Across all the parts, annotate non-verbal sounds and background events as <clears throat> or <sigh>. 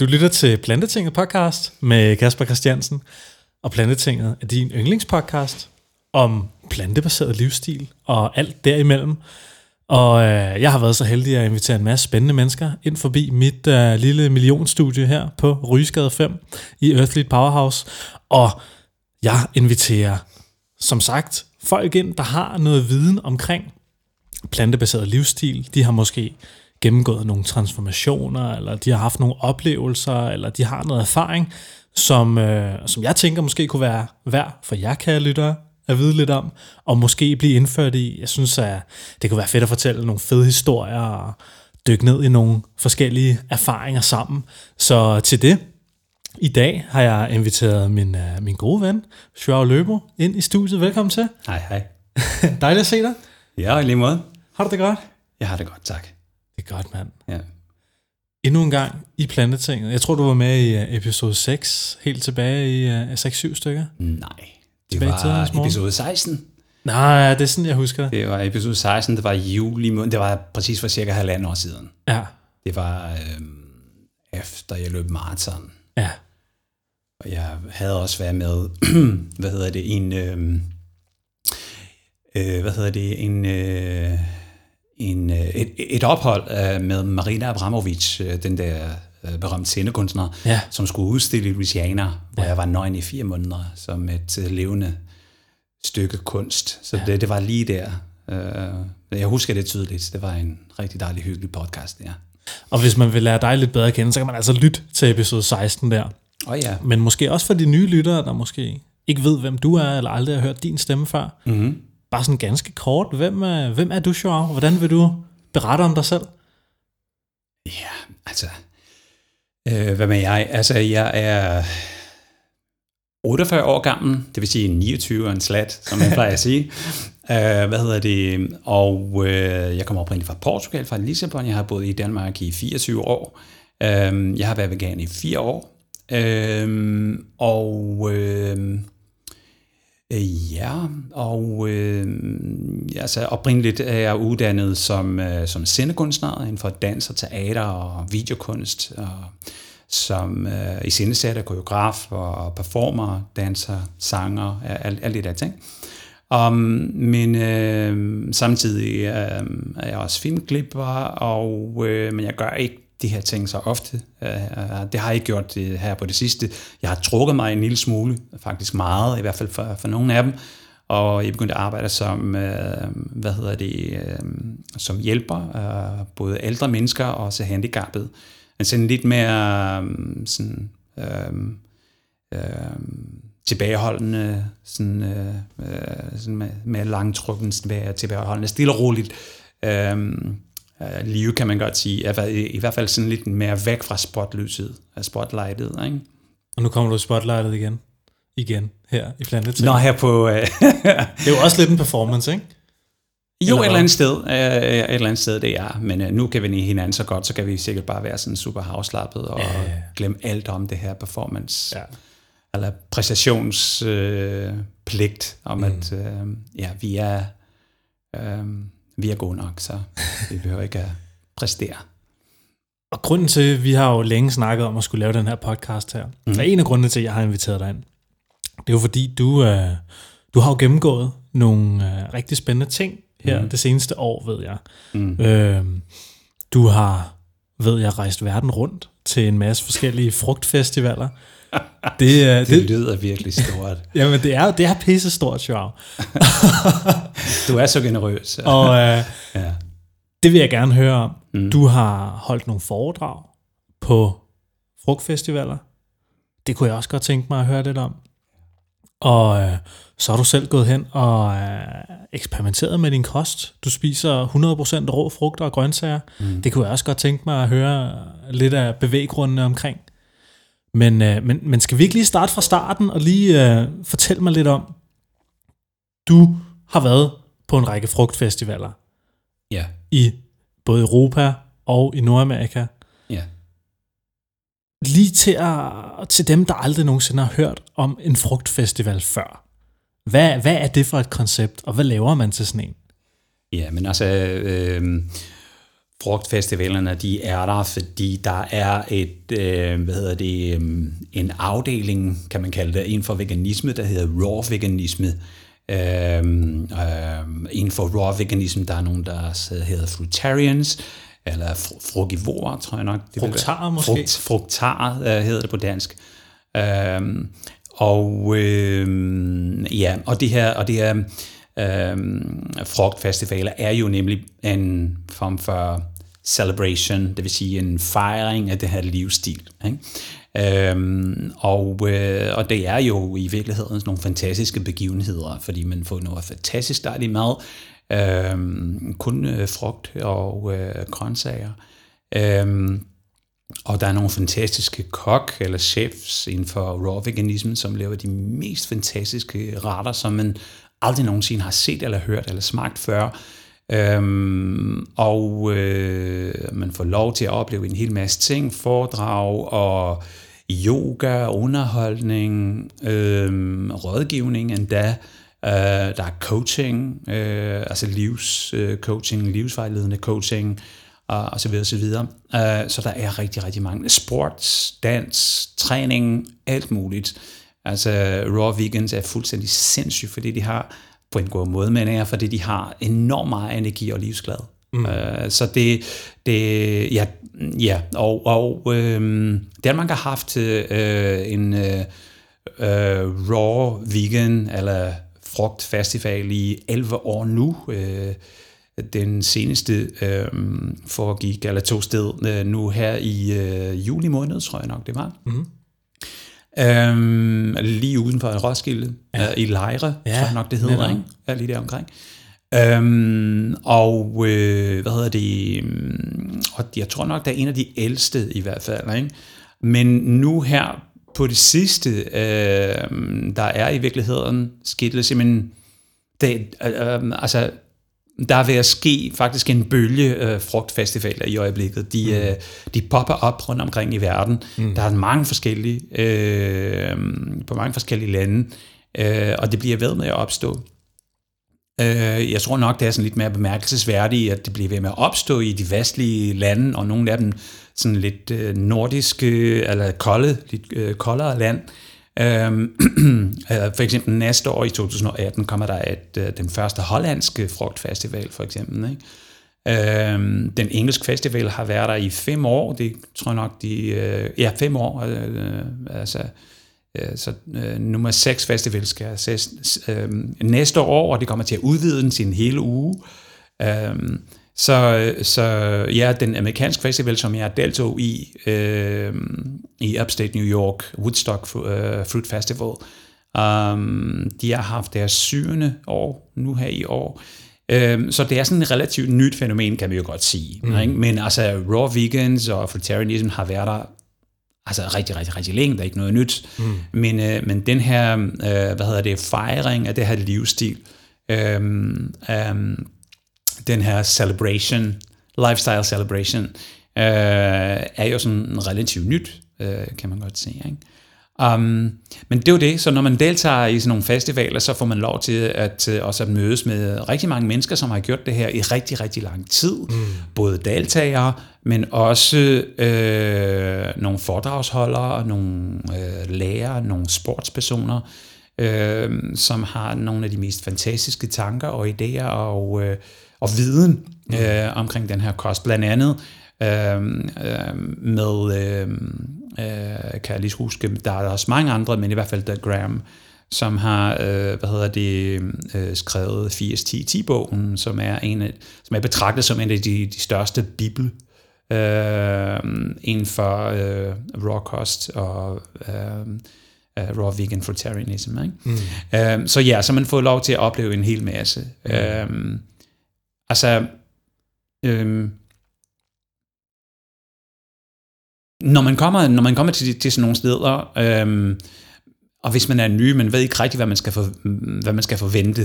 Du lytter til Plantetinget podcast med Kasper Christiansen, og Plantetinget er din yndlingspodcast om plantebaseret livsstil og alt derimellem. Og øh, jeg har været så heldig at invitere en masse spændende mennesker ind forbi mit øh, lille millionstudie her på Rysgade 5 i Earthly Powerhouse. Og jeg inviterer, som sagt, folk ind, der har noget viden omkring plantebaseret livsstil. De har måske gennemgået nogle transformationer, eller de har haft nogle oplevelser, eller de har noget erfaring, som, øh, som jeg tænker måske kunne være værd for jer, kære lyttere, at vide lidt om, og måske blive indført i. Jeg synes, at det kunne være fedt at fortælle nogle fede historier, og dykke ned i nogle forskellige erfaringer sammen. Så til det, i dag har jeg inviteret min, uh, min gode ven, Joao Løbo, ind i studiet. Velkommen til. Hej, hej. <laughs> Dejligt at se dig. Ja, i lige måde. Har du det godt? Jeg har det godt, tak. Det er godt, mand. Ja. Endnu en gang i Plantetinget. Jeg tror, du var med i uh, episode 6, helt tilbage i uh, 6-7 stykker. Nej, det Tilbage til var episode 16. Nej, det er sådan, jeg husker det. Det var episode 16, det var i juli måned. Det var præcis for cirka halvanden år siden. Ja, Det var øhm, efter jeg løb maraton. ja. Og jeg havde også været med, <clears throat> hvad hedder det, en, øhm, øh, hvad hedder det, en, øh, en, øh, et, et ophold øh, med Marina Abramovic, øh, den der berømte scenekunstner, Ja. som skulle udstille i Louisiana, hvor Ja. jeg var nøgen i fire måneder, som et levende stykke kunst. Så det, det var lige der. Jeg husker det tydeligt. Det var en rigtig dejlig, hyggelig podcast, ja. Og hvis man vil lære dig lidt bedre at kende, så kan man altså lytte til episode 16 der. Og ja, Men måske også for de nye lyttere, der måske ikke ved, hvem du er, eller aldrig har hørt din stemme før. mm-hmm. Bare sådan ganske kort. Hvem er, hvem er du, Joao? Hvordan vil du berette om dig selv? Ja, altså... Øh, hvad med jeg? Altså, jeg er 48 år gammel, det vil sige 29 og en slat, som jeg plejer at sige. <laughs> Øh, hvad hedder det? Og øh, jeg kommer oprindeligt fra Portugal, fra Lissabon. Jeg har boet i Danmark i 24 år. Øh, jeg har været vegan i 4 år. Øh, og... Øh, Øh, Ja, og øh, altså oprindeligt er jeg uddannet som, øh, som scenekunstner inden for dans og teater og videokunst, og som øh, scenesætter koreograf og performer, danser, sanger, alt, alt det der ting. Um, men øh, samtidig øh, er jeg også filmklipper, og, øh, men jeg gør ikke de her ting så ofte. Øh, øh, det har jeg ikke gjort øh, her på det sidste. Jeg har trukket mig en lille smule, faktisk meget, i hvert fald for, for nogle af dem. Og jeg begyndte at arbejde som, øh, hvad hedder det, øh, som hjælper, øh, både ældre mennesker og så handicappede. Men sådan lidt mere øh, sådan, øh, øh, tilbageholdende, sådan, øh, øh, sådan med, med langtrukken tilbageholdende, stille og roligt øh, øh, liv, kan man godt sige. Fald- i, I hvert fald sådan lidt mere væk fra spotlyset, af spotlightet. Ikke? Og nu kommer du i spotlightet igen. Igen her i Planet Nå, her på... Øh, <laughs> Det er jo også lidt en performance, ikke? jo, Eller et eller andet sted. Øh, et eller andet sted, det er. Men øh, nu kan vi lide hinanden så godt, så kan vi sikkert bare være sådan super afslappet og Ja, ja. glemme alt om det her performance. Ja. eller præstationspligt, øh, pligt om mm. at øh, ja, vi er øh, vi er gode nok, så vi behøver ikke at præstere. Og grunden til, at vi har jo længe snakket om at skulle lave den her podcast her, mm. og en af grundene til, at jeg har inviteret dig ind, det er jo fordi, du, øh, du har jo gennemgået nogle øh, rigtig spændende ting her mm. det seneste år, ved jeg. Mm. Øh, du har, ved jeg, rejst verden rundt til en masse forskellige frugtfestivaler. <laughs> Det, er, Det, det, lyder virkelig stort. <laughs> jamen, det er, det er pisse stort, Joao. <laughs> Du er så generøs. Og øh, ja. det vil jeg gerne høre om. Mm. Du har holdt nogle foredrag på frugtfestivaler. Det kunne jeg også godt tænke mig at høre lidt om. Og øh, så har du selv gået hen og øh, eksperimenteret med din kost. Du spiser 100% rå frugter og grøntsager. Mm. Det kunne jeg også godt tænke mig at høre lidt af bevæggrundene omkring. Men, øh, men, men skal vi ikke lige starte fra starten og lige øh, fortælle mig lidt om, du har været på en række frugtfestivaler ja, i både Europa og i Nordamerika. Lige til, at, til dem, der aldrig nogensinde har hørt om en frugtfestival før. Hvad, hvad er det for et koncept, og hvad laver man til sådan en? Ja, men altså, øh, frugtfestivalerne, de er der, fordi der er et, øh, hvad hedder det, øh, en afdeling, kan man kalde det, inden for veganisme, der hedder raw veganisme. Øh, øh, inden for raw veganisme, der er nogen, der hedder fruitarians, eller frugivorer, tror jeg nok. Det fruktarer måske? Frugt, fruktarer øh, hedder det på dansk. Øh, og øh, ja, og det her, og det her øh, frugtfestivaler er jo nemlig en form for celebration, det vil sige en fejring af det her livsstil. Ikke? Øhm, og, øh, og det er jo i virkeligheden nogle fantastiske begivenheder, fordi man får noget fantastisk dejligt mad, øhm, kun øh, frugt og øh, grøntsager. Øh, og der er nogle fantastiske kok eller chefs inden for raw veganisme, som laver de mest fantastiske retter, som man aldrig nogensinde har set eller hørt eller smagt før. Øhm, og øh, man får lov til at opleve en hel masse ting, foredrag og yoga, underholdning, øh, rådgivning endda. Øh, der er coaching, øh, altså livscoaching, øh, livsvejledende coaching, og, og så videre, så videre. Uh, så der er rigtig, rigtig mange. Sports, dans, træning, alt muligt. Altså raw vegans er fuldstændig sindssygt, fordi de har på en god måde, men er, fordi de har enormt meget energi og livsglad. Mm. Uh, så det, det ja, ja, og, og øhm, Danmark har haft øh, en øh, øh, raw vegan eller frugtfestival i 11 år nu. Øh, den seneste øh, foregik, eller tog sted øh, nu her i øh, juli måned, tror jeg nok det var. Mm. Øhm, lige uden for Roskilde, ja. øh, i Lejre, ja, tror jeg nok det hedder, ikke? Ja, lige der omkring. Øhm, og øh, hvad hedder det? Mm, og jeg tror nok, der er en af de ældste i hvert fald. Ikke? Men nu her på det sidste, øh, der er i virkeligheden sket simpelthen, det, øh, altså der er ved at ske faktisk en bølge øh, frugtfestivaler i øjeblikket. De, mm. øh, de popper op rundt omkring i verden. Mm. Der er mange forskellige, øh, på mange forskellige lande, øh, og det bliver ved med at opstå. Øh, jeg tror nok, det er sådan lidt mere bemærkelsesværdigt, at det bliver ved med at opstå i de vestlige lande, og nogle af dem sådan lidt øh, nordiske, eller kolde, lidt øh, koldere land. Øhm, <clears throat> øh, for eksempel næste år i 2018 kommer der et, øh, den første hollandske frugtfestival, for eksempel. Ikke? Øhm, den engelske festival har været der i fem år. Det tror jeg nok, de... Øh, ja, fem år. Øh, øh altså, øh, så øh, nummer 6 festival skal ses øh, næste år, og det kommer til at udvide den sin hele uge. Øh, så, så ja, den amerikanske festival, som jeg deltog i, øh, i Upstate New York, Woodstock uh, Fruit Festival, um, de har haft deres syvende år nu her i år. Um, så det er sådan et relativt nyt fænomen, kan vi jo godt sige. Mm. Ikke? Men altså, raw vegans og fruitarianism har været der altså rigtig, rigtig, rigtig længe, der er ikke noget nyt. Mm. Men, uh, men den her, uh, hvad hedder det, fejring af det her livsstil, um, um, den her celebration, lifestyle celebration, øh, er jo sådan relativt nyt, øh, kan man godt sige. Ikke? Um, men det er jo det, så når man deltager i sådan nogle festivaler, så får man lov til at uh, også at mødes med rigtig mange mennesker, som har gjort det her i rigtig, rigtig lang tid. Mm. Både deltagere, men også øh, nogle foredragsholdere, nogle øh, lærere, nogle sportspersoner, øh, som har nogle af de mest fantastiske tanker og idéer og øh, og viden mm. øh, omkring den her kost. Blandt andet øh, øh, med, øh, øh, kan jeg lige huske, der er også mange andre, men i hvert fald der Graham, som har, øh, hvad hedder det, øh, skrevet 80-10-10-bogen, som er en af, som er betragtet som en af de, de største bibel øh, inden for øh, raw kost og øh, uh, raw vegan fruitarianism. Ikke? Mm. Øh, så ja, så man får lov til at opleve en hel masse. Mm. Øh, Altså, øhm, når man kommer, når man kommer til, til sådan nogle steder, øhm, og hvis man er ny, man ved ikke rigtig, hvad man skal, for, hvad man skal forvente,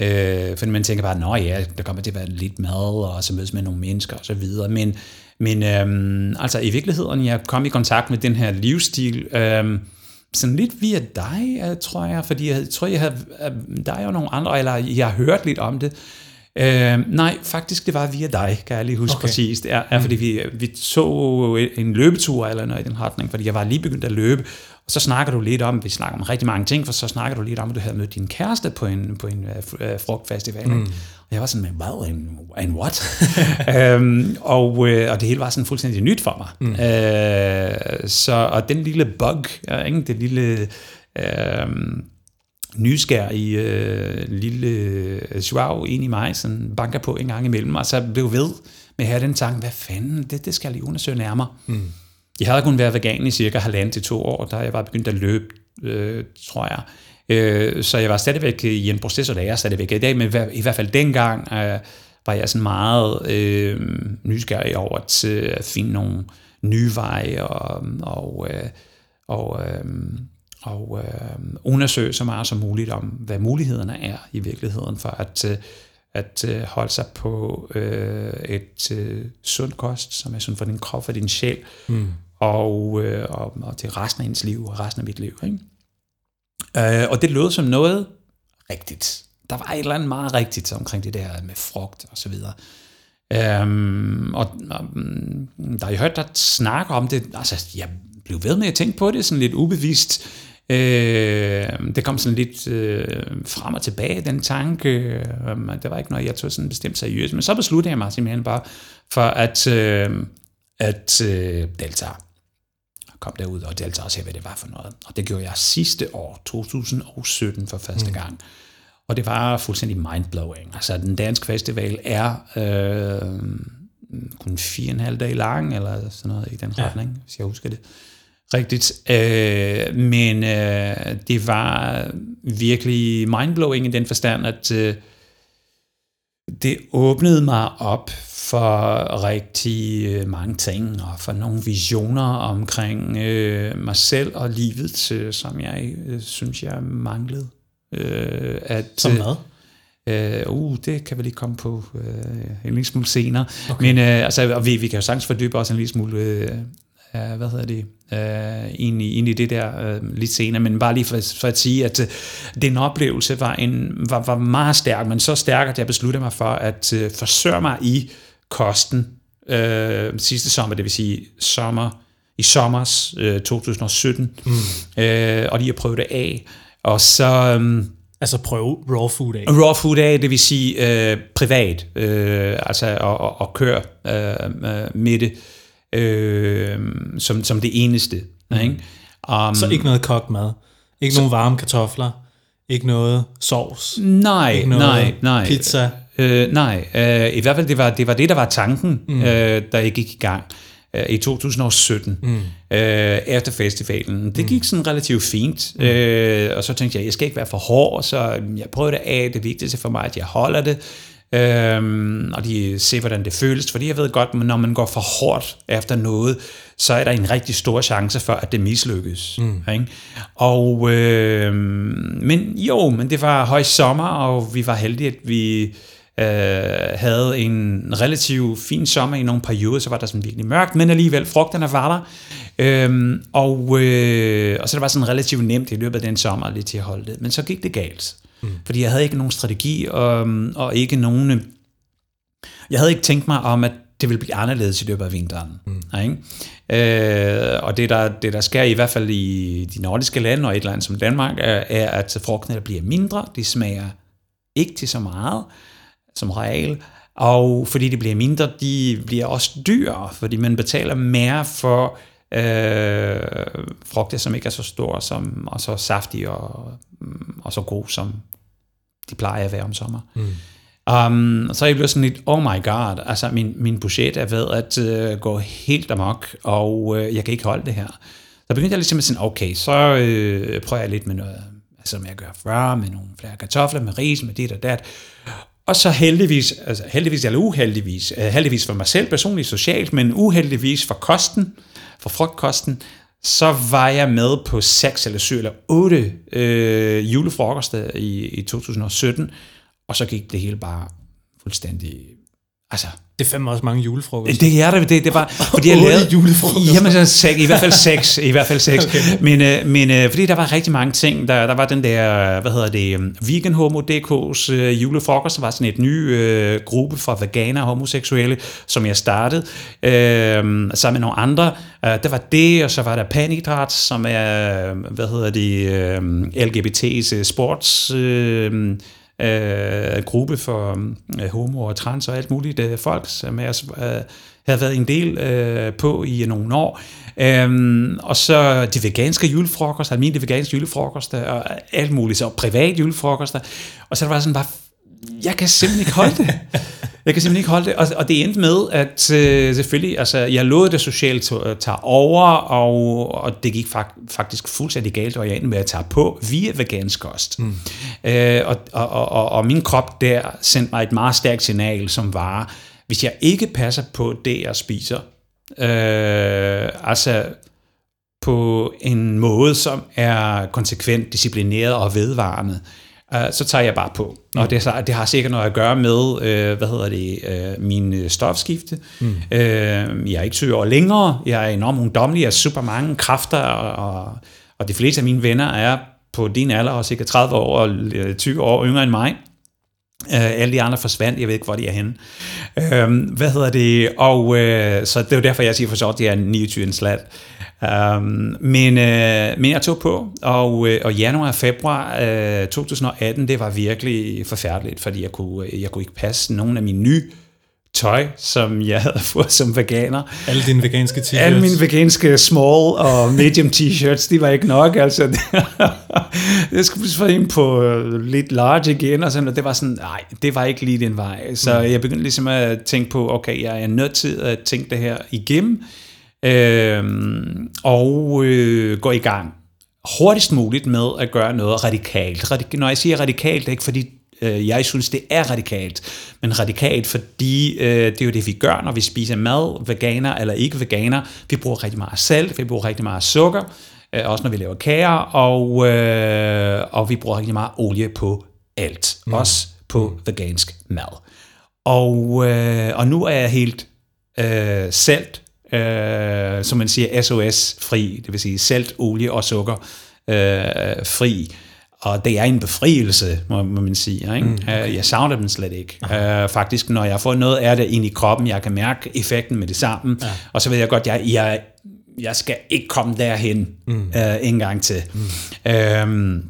øh, for man tænker bare, nå ja, der kommer til at være lidt mad, og så mødes med nogle mennesker og så videre, men, men øhm, altså i virkeligheden, jeg kom i kontakt med den her livsstil, øhm, sådan lidt via dig, øh, tror jeg, fordi jeg tror, jeg har, øh, der er jo nogle andre, eller jeg har hørt lidt om det, Øh, nej, faktisk det var via dig, kan jeg lige huske Okay. præcis. Det er, er fordi vi, vi så en løbetur eller noget i den retning, fordi jeg var lige begyndt at løbe, og så snakker du lidt om, vi snakker om rigtig mange ting, for så snakker du lidt om, at du havde mødt din kæreste på en, på en uh, frugtfestival. Mm. Og jeg var sådan, men hvad, en, en what? <laughs> øhm, og, øh, og det hele var sådan fuldstændig nyt for mig. Mm. Øh, så, og den lille bug, ja, ikke? det lille... Øh, nysgerrige øh, lille øh, svag ind i mig, sådan banker på en gang imellem, og så blev ved med at have den tanke, hvad fanden, det, det skal jeg lige undersøge nærmere. Mm. Jeg havde kun været vegan i cirka halvandet til to år, da jeg var begyndt at løbe, øh, tror jeg. Øh, så jeg var stadigvæk i en proces, og det er jeg stadigvæk i dag, men i hvert fald dengang øh, var jeg sådan meget øh, nysgerrig over at, øh, at finde nogle nye veje og, og, øh, og øh, og øh, undersøge så meget som muligt om, hvad mulighederne er i virkeligheden for at, øh, at øh, holde sig på øh, et øh, sund kost, som er sund for din krop og din sjæl, mm. og, øh, og, og til resten af ens liv og resten af mit liv. Ikke? Øh, og det lød som noget rigtigt. Der var et eller andet meget rigtigt omkring det der med frugt og så videre. Øhm, og, og da jeg hørte dig snakke om det, altså jeg blev ved med at tænke på det, sådan lidt ubevidst. Øh, det kom sådan lidt øh, frem og tilbage, den tanke. Øh, det var ikke noget, jeg tog sådan bestemt seriøst. Men så besluttede jeg mig simpelthen bare for at, øh, at øh, deltage. Jeg kom derud og deltage og se, hvad det var for noget. Og det gjorde jeg sidste år, 2017, for første gang. Mm. Og det var fuldstændig mindblowing. Altså, den danske festival er øh, kun fire og en halv dag lang, eller sådan noget i den ja. retning, hvis jeg husker det rigtigt. Øh, men øh, det var virkelig mindblowing i den forstand, at øh, det åbnede mig op for rigtig øh, mange ting, og for nogle visioner omkring øh, mig selv og livet, øh, som jeg øh, synes, jeg manglede. Øh, at, Som hvad? Øh, uh, det kan vi lige komme på øh, en lille smule senere. Okay. Men øh, altså, og vi, vi kan jo sagtens fordybe os en lille smule, øh, øh, hvad hedder det, øh, ind, i, ind i det der øh, lidt senere, men bare lige for, for at sige, at øh, den oplevelse var, en, var, var meget stærk, men så stærk, at jeg besluttede mig for at øh, forsørge mig i kosten øh, sidste sommer, det vil sige sommer, i sommers øh, 2017, mm. øh, og lige at prøve det af. Og så... Øh, Altså prøve raw food af. Raw food af, det vil sige øh, privat, øh, altså at, køre øh, med det øh, som, som det eneste. Mm. Ikke? Um, så ikke noget kogt mad? Ikke så, nogen varme kartofler? Ikke noget sovs? Nej, ikke noget nej, nej. Pizza? Øh, nej, øh, i hvert fald det var, det var det, der var tanken, mm. øh, da jeg gik i gang øh, i 2017, mm. øh, efter festivalen. Det gik sådan relativt fint, mm. øh, og så tænkte jeg, jeg skal ikke være for hård, så jeg prøvede det af. Det vigtigste for mig, at jeg holder det, øhm, og de ser, hvordan det føles. Fordi jeg ved godt, når man går for hårdt efter noget, så er der en rigtig stor chance for, at det mislykkes. Mm. Ikke? Og, øh, men jo, men det var høj sommer, og vi var heldige, at vi øh, havde en relativt fin sommer i nogle perioder, så var der sådan virkelig mørkt, men alligevel, frugterne var der. Øhm, og, øh, og så det var sådan relativt nemt i løbet af den sommer lidt til at holde det. Men så gik det galt. Mm. Fordi jeg havde ikke nogen strategi, og, og ikke nogen... øh, Jeg havde ikke tænkt mig om, at det ville blive anderledes i løbet af vinteren. Mm. Ikke? Øh, og det der, det, der sker i hvert fald i de nordiske lande, og et land som Danmark, er, er at frugtene bliver mindre. De smager ikke til så meget som regel. Og fordi de bliver mindre, de bliver også dyrere, fordi man betaler mere for øh, frugter, som ikke er så store som, og så saftige og, og så gode, som de plejer at være om sommer. Mm. Um, så er jeg blevet sådan lidt, oh my god, altså min, min budget er ved at uh, gå helt amok, og uh, jeg kan ikke holde det her. Så begyndte jeg ligesom at sige, okay, så uh, prøver jeg lidt med noget, altså som jeg gør før, med nogle flere kartofler, med ris, med dit og dat. Og så heldigvis, altså heldigvis eller uheldigvis, uh, heldigvis for mig selv personligt socialt, men uheldigvis for kosten, fra frugtkosten, så var jeg med på 6 eller 7 eller 8 øh, julefrokoster i, i 2017, og så gik det hele bare fuldstændig altså, det er fandme også mange julefrokoster. det er det, det, det var, <laughs> fordi jeg lavede, julefrokoster. Jamen, så seks, i hvert fald <laughs> seks, i hvert fald seks. Okay. Men, øh, men øh, fordi der var rigtig mange ting, der, der var den der, hvad hedder det, um, Vegan Homo DK's øh, julefrokost, der var sådan et ny øh, gruppe for veganer og homoseksuelle, som jeg startede, øh, sammen med nogle andre. Øh, der var det, og så var der Panidrat, som er, hvad hedder det, øh, LGBT's sports... Øh, øh, gruppe for øh, homo og trans og alt muligt øh, folk, som jeg øh, havde været en del øh, på i nogle år. Øhm, og så de veganske julefrokoster, almindelige veganske julefrokoster, og alt muligt, så privat julefrokoster. Og så var det sådan bare, jeg kan simpelthen ikke holde det. <laughs> Jeg kan simpelthen ikke holde det. Og, og det endte med, at øh, selvfølgelig, altså, jeg lod det socialt to- tage over, og, og det gik fak- faktisk fuldstændig galt, og jeg endte med at tage på via vegansk kost. Mm. Øh, og, og, og, og, og min krop der sendte mig et meget stærkt signal, som var, hvis jeg ikke passer på det, jeg spiser, øh, altså på en måde, som er konsekvent, disciplineret og vedvarende, øh, så tager jeg bare på. Mm. Og det, så- det har sikkert noget at gøre med, øh, hvad hedder det, øh, min øh, stofskifte. Mm. Øh, jeg er ikke 20 år længere, jeg er enormt ungdommelig, jeg har super mange kræfter, og, og, og de fleste af mine venner er på din alder, og cirka 30 år og øh, 20 år yngre end mig. Uh, alle de andre forsvandt, jeg ved ikke, hvor de er henne. Uh, hvad hedder det? Og uh, så det er jo derfor, jeg siger for så, at det er 29 en slat. Um, men, uh, men jeg tog på, og, uh, og januar og februar uh, 2018, det var virkelig forfærdeligt, fordi jeg kunne, jeg kunne ikke passe nogen af mine nye tøj, som jeg havde <laughs> fået som veganer. Alle dine veganske t-shirts. Alle mine veganske small og medium t-shirts, de var ikke nok, altså. <laughs> jeg skulle pludselig få ind på øh, lidt large igen, og, sådan, og det var sådan, nej, det var ikke lige den vej. Så jeg begyndte ligesom at tænke på, okay, jeg er nødt til at tænke det her igennem, øh, og øh, gå i gang hurtigst muligt med at gøre noget radikalt. Radik- når jeg siger radikalt, det er ikke fordi, øh, jeg synes, det er radikalt, men radikalt, fordi øh, det er jo det, vi gør, når vi spiser mad, veganer eller ikke veganer. Vi bruger rigtig meget salt, vi bruger rigtig meget sukker, øh, også når vi laver kager, og, øh, og vi bruger rigtig meget olie på alt, mm. også på mm. vegansk mad. Og, øh, og nu er jeg helt øh, salt, øh, som man siger, SOS-fri, det vil sige salt, olie og sukker øh, fri. Og det er en befrielse, må, må man sige. Ikke? Mm, okay. Jeg savner dem slet ikke. Uh, faktisk, når jeg får noget af det ind i kroppen, jeg kan mærke effekten med det samme, ja. og så ved jeg godt, jeg, jeg, jeg skal ikke komme derhen mm. uh, en gang til. Mm. Um,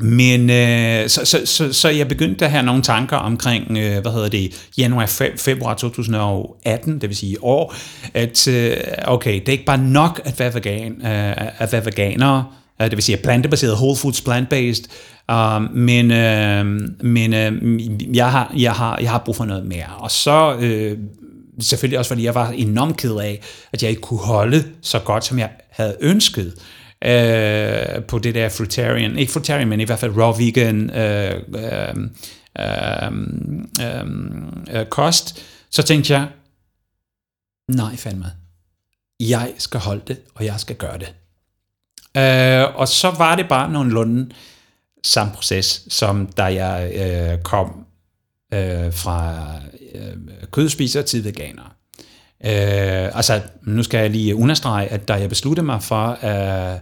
men øh, så, så, så, så jeg begyndte at have nogle tanker omkring, øh, hvad hedder det, januar, fe, februar 2018, det vil sige i år, at øh, okay, det er ikke bare nok at være, vegan, øh, at være veganer, øh, det vil sige plantebaseret, whole foods, plant-based, øh, men, øh, men øh, jeg, har, jeg, har, jeg har brug for noget mere. Og så øh, selvfølgelig også, fordi jeg var enormt ked af, at jeg ikke kunne holde så godt, som jeg havde ønsket øh, på det der fruitarian, ikke fruitarian, men i hvert fald raw vegan øh, øh, øh, øh, kost, så tænkte jeg, nej fandme, jeg skal holde det, og jeg skal gøre det. Øh, og så var det bare nogenlunde samme proces, som da jeg øh, kom øh, fra øh, kødspiser til veganer. Øh, altså, nu skal jeg lige understrege, at da jeg besluttede mig for at,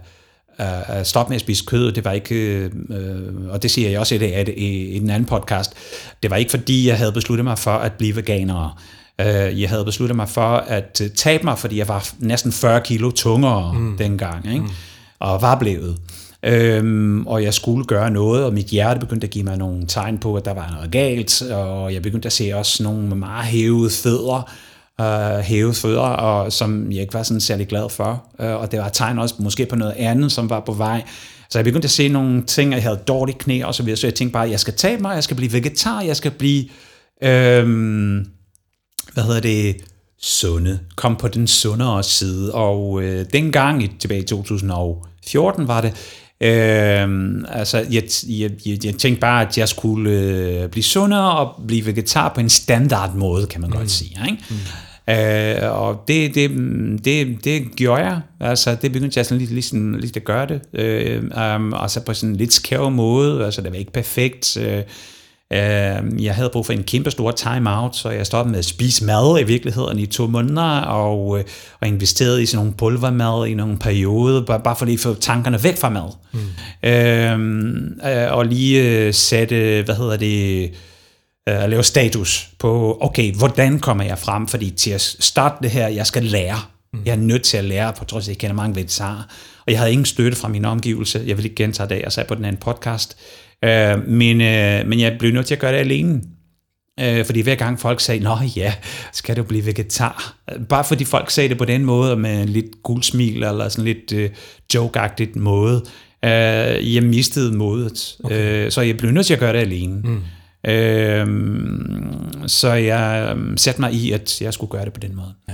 at stoppe med at spise kød, det var ikke, øh, og det siger jeg også i, det, i, i den anden podcast, det var ikke fordi, jeg havde besluttet mig for at blive veganer. Øh, jeg havde besluttet mig for at tabe mig, fordi jeg var næsten 40 kilo tungere mm. dengang, ikke? Mm. og var blevet. Øhm, og jeg skulle gøre noget, og mit hjerte begyndte at give mig nogle tegn på, at der var noget galt, og jeg begyndte at se også nogle meget hævede fødder, øh, hævede fødder, og, som jeg ikke var sådan særlig glad for. Øh, og det var tegn også måske på noget andet, som var på vej. Så jeg begyndte at se nogle ting, at jeg havde dårlige knæ og så videre, så jeg tænkte bare, at jeg skal tabe mig, jeg skal blive vegetar, jeg skal blive, øh, hvad hedder det, sunde, kom på den sundere side, og øh, dengang, tilbage i 2014 var det, Øh, altså, jeg, jeg, jeg, jeg tænkte bare, at jeg skulle øh, blive sundere og blive vegetar på en standard måde, kan man mm. godt sige. Ikke? Mm. Øh, og det, det, det, det gjorde jeg. Altså, det begyndte jeg sådan lidt, ligesom, lidt at gøre det. Øh, um, og så på sådan en lidt skæv måde. Altså, det var ikke perfekt. Øh, Øh, jeg havde brug for en kæmpe stor time-out, så jeg stoppede med at spise mad i virkeligheden i to måneder, og, øh, og investerede i sådan nogle pulvermad i nogle perioder, bare, bare for lige at få tankerne væk fra mad. Mm. Øh, øh, og lige øh, sætte, hvad hedder det, at lave status på, okay, hvordan kommer jeg frem? Fordi til at starte det her, jeg skal lære. Mm. Jeg er nødt til at lære, på trods af, at jeg kender mange vegetarer. Og jeg havde ingen støtte fra min omgivelse. Jeg vil ikke gentage det, jeg sagde på den anden podcast. Øh, men, øh, men jeg blev nødt til at gøre det alene. Øh, fordi hver gang folk sagde, nå ja, skal du blive vegetar? Bare fordi folk sagde det på den måde, med en lidt gul smil, eller sådan lidt øh, joke måde, øh, jeg mistede modet. Okay. Øh, så jeg blev nødt til at gøre det alene. Mm. Øh, så jeg øh, satte mig i, at jeg skulle gøre det på den måde. Ja.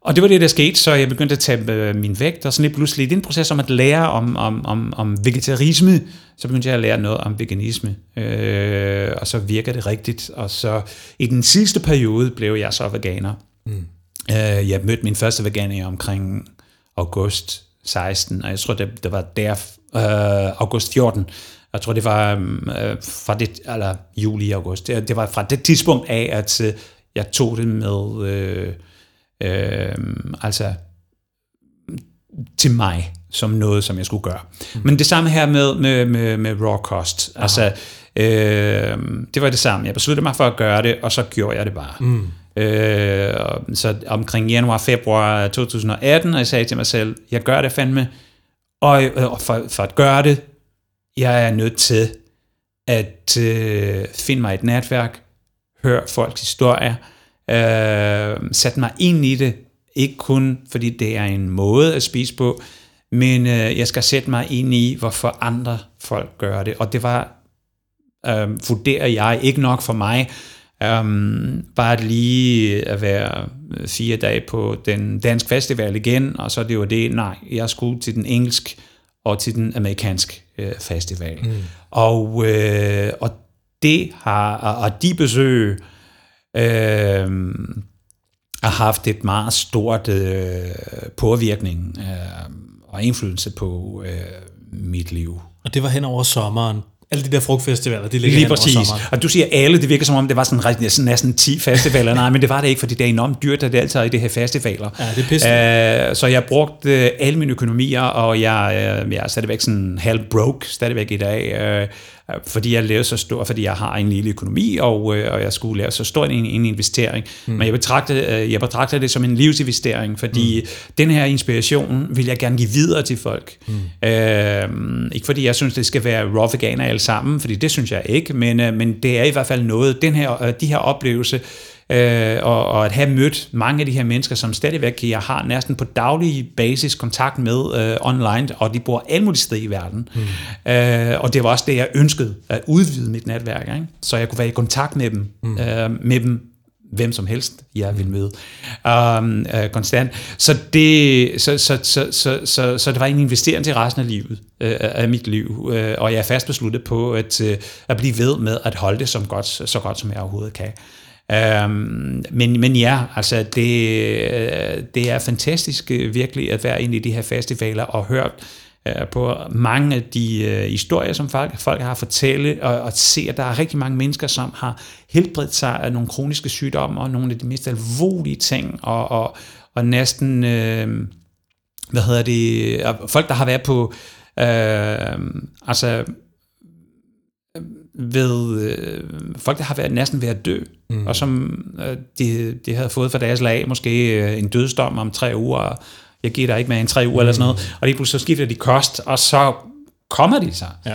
Og det var det, der skete, så jeg begyndte at tage øh, min vægt, og sådan lidt pludselig i den proces om at lære om, om, om, om vegetarisme, så begyndte jeg at lære noget om veganisme, øh, og så virker det rigtigt, og så i den sidste periode blev jeg så veganer. Mm. Øh, jeg mødte min første veganer omkring august 16, og jeg tror, det, det var der, øh, august 14, jeg tror, det var øh, fra det, eller juli, august, det, det var fra det tidspunkt af, at øh, jeg tog det med... Øh, øh, altså til mig som noget, som jeg skulle gøre. Mm. Men det samme her med, med, med, med raw cost. Aha. Altså, øh, det var det samme. Jeg besluttede mig for at gøre det, og så gjorde jeg det bare. Mm. Øh, så omkring januar-februar 2018, og jeg sagde til mig selv, jeg gør det fandme, og, og for, for at gøre det, jeg er nødt til at øh, finde mig et netværk, høre folks historier, øh, sætte mig ind i det, ikke kun fordi det er en måde at spise på, men øh, jeg skal sætte mig ind i, hvorfor andre folk gør det. Og det var, øh, vurderer jeg, ikke nok for mig, Um, bare lige at være øh, fire dage på den dansk festival igen, og så det var det, nej, jeg skulle til den engelsk og til den amerikansk øh, festival. Mm. Og, øh, og det har, og de besøg, øh, har haft et meget stort øh, påvirkning øh, og indflydelse på øh, mit liv. Og det var hen over sommeren alle de der frugtfestivaler, de ligger Lige præcis. Og du siger alle, det virker som om, det var sådan, sådan næsten 10 festivaler. Nej, men det var det ikke, fordi det er enormt dyrt at deltage i det her festivaler. Ja, det er pisse. Uh, så jeg brugte uh, alle mine økonomier, og jeg, uh, jeg er stadigvæk sådan halv broke stadigvæk i dag. Uh, fordi jeg lavede så stor, fordi jeg har en lille økonomi, og, øh, og jeg skulle lave så stor en, en investering. Mm. Men jeg betragter, øh, jeg betragter det som en livsinvestering, fordi mm. den her inspiration vil jeg gerne give videre til folk. Mm. Øh, ikke fordi jeg synes, det skal være raw veganer alle sammen, fordi det synes jeg ikke, men, øh, men det er i hvert fald noget, den her, øh, de her oplevelser, øh, og, og at have mødt mange af de her mennesker, som stadigvæk jeg har næsten på daglig basis kontakt med øh, online, og de bor alle mulige steder i verden. Mm. Øh, og det var også det, jeg ønskede, at udvide mit netværk, ikke? så jeg kunne være i kontakt med dem, mm. øh, med dem hvem som helst, jeg vil møde um, uh, konstant. Så det, så, så, så, så, så, så det var en investering til resten af livet, uh, af mit liv, uh, og jeg er fast besluttet på at, uh, at blive ved med at holde det som godt, så godt, som jeg overhovedet kan. Øhm, men, men ja, altså det, øh, det er fantastisk øh, virkelig at være inde i de her festivaler og hørt øh, på mange af de øh, historier, som folk, folk har fortælle, og, og se, at der er rigtig mange mennesker, som har helbredt sig af nogle kroniske sygdomme, og nogle af de mest alvorlige ting, og, og, og næsten, øh, hvad hedder det, folk, der har været på, øh, altså ved øh, folk, der har været næsten ved at dø, mm. og som øh, de, de havde fået fra deres lag måske øh, en dødsdom om tre uger, og jeg giver dig ikke med en tre uger mm. eller sådan noget, og lige pludselig så skifter de kost, og så kommer de sig. Ja.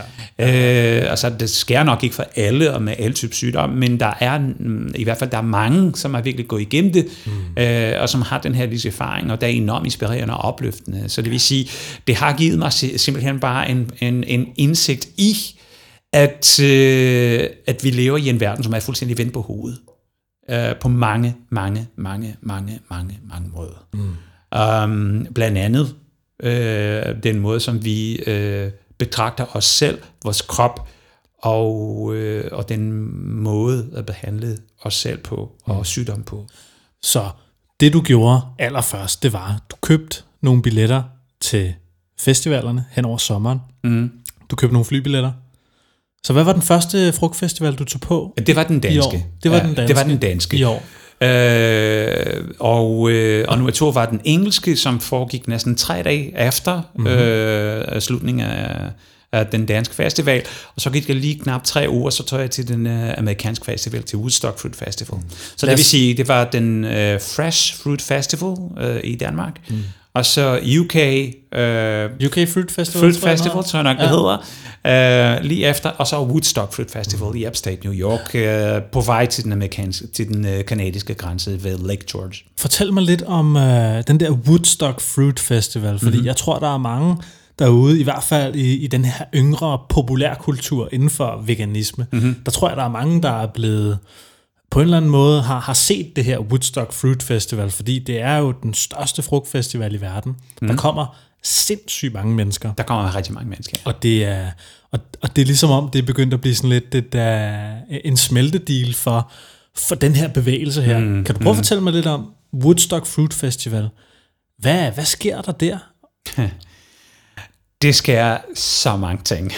Øh, altså, det sker nok ikke for alle og med alle typer sygdom, men der er mm, i hvert fald der er mange, som har virkelig gået igennem det, mm. øh, og som har den her lige erfaring, og det er enormt inspirerende og opløftende. Så det vil sige, det har givet mig simpelthen bare en, en, en indsigt i, at, øh, at vi lever i en verden, som er fuldstændig vendt på hovedet. Øh, på mange, mange, mange, mange, mange, mange måder. Mm. Um, blandt andet øh, den måde, som vi øh, betragter os selv, vores krop, og, øh, og den måde at behandle os selv på, og mm. sygdom på. Så det du gjorde allerførst, det var, du købte nogle billetter til festivalerne hen over sommeren. Mm. Du købte nogle flybilletter, Så hvad var den første frugtfestival, du tog på? Det var den danske. Det var Ja, den danske. Det var den danske. I år. Øh, og, øh, og nummer to var den engelske, som foregik næsten tre dage efter Mhm. mm-hmm. øh, slutningen af, af den danske festival. Og så gik det lige knap tre uger, så tog jeg til den øh, amerikanske festival, til Woodstock Fruit Festival. Mm. Så det vil sige, det var den øh, Fresh Fruit Festival øh, i Danmark. Mm. Og så UK øh, UK Fruit Festival. Fruit jeg, Festival, tror jeg nok, det hedder, øh, lige efter, og så Woodstock Fruit Festival mm. i Upstate New York, øh, på vej til den amerikanske, til den øh, kanadiske grænse ved Lake George. Fortæl mig lidt om øh, den der Woodstock Fruit Festival, fordi Mhm. mm-hmm. jeg tror, der er mange derude, i hvert fald i, i den her yngre populærkultur inden for veganisme, Mhm. mm-hmm. der tror jeg, der er mange, der er blevet på en eller anden måde har, har set det her Woodstock Fruit Festival, fordi det er jo den største frugtfestival i verden. Mhm. Mm. Der kommer sindssygt mange mennesker. Der kommer rigtig mange mennesker. Og det er, og, og det er ligesom om, det er begyndt at blive sådan lidt det der, en smeltedeal for, for den her bevægelse her. Mm, kan du prøve at fortælle mig lidt om Woodstock Fruit Festival? Hvad, hvad sker der der? <laughs> Det sker så mange ting.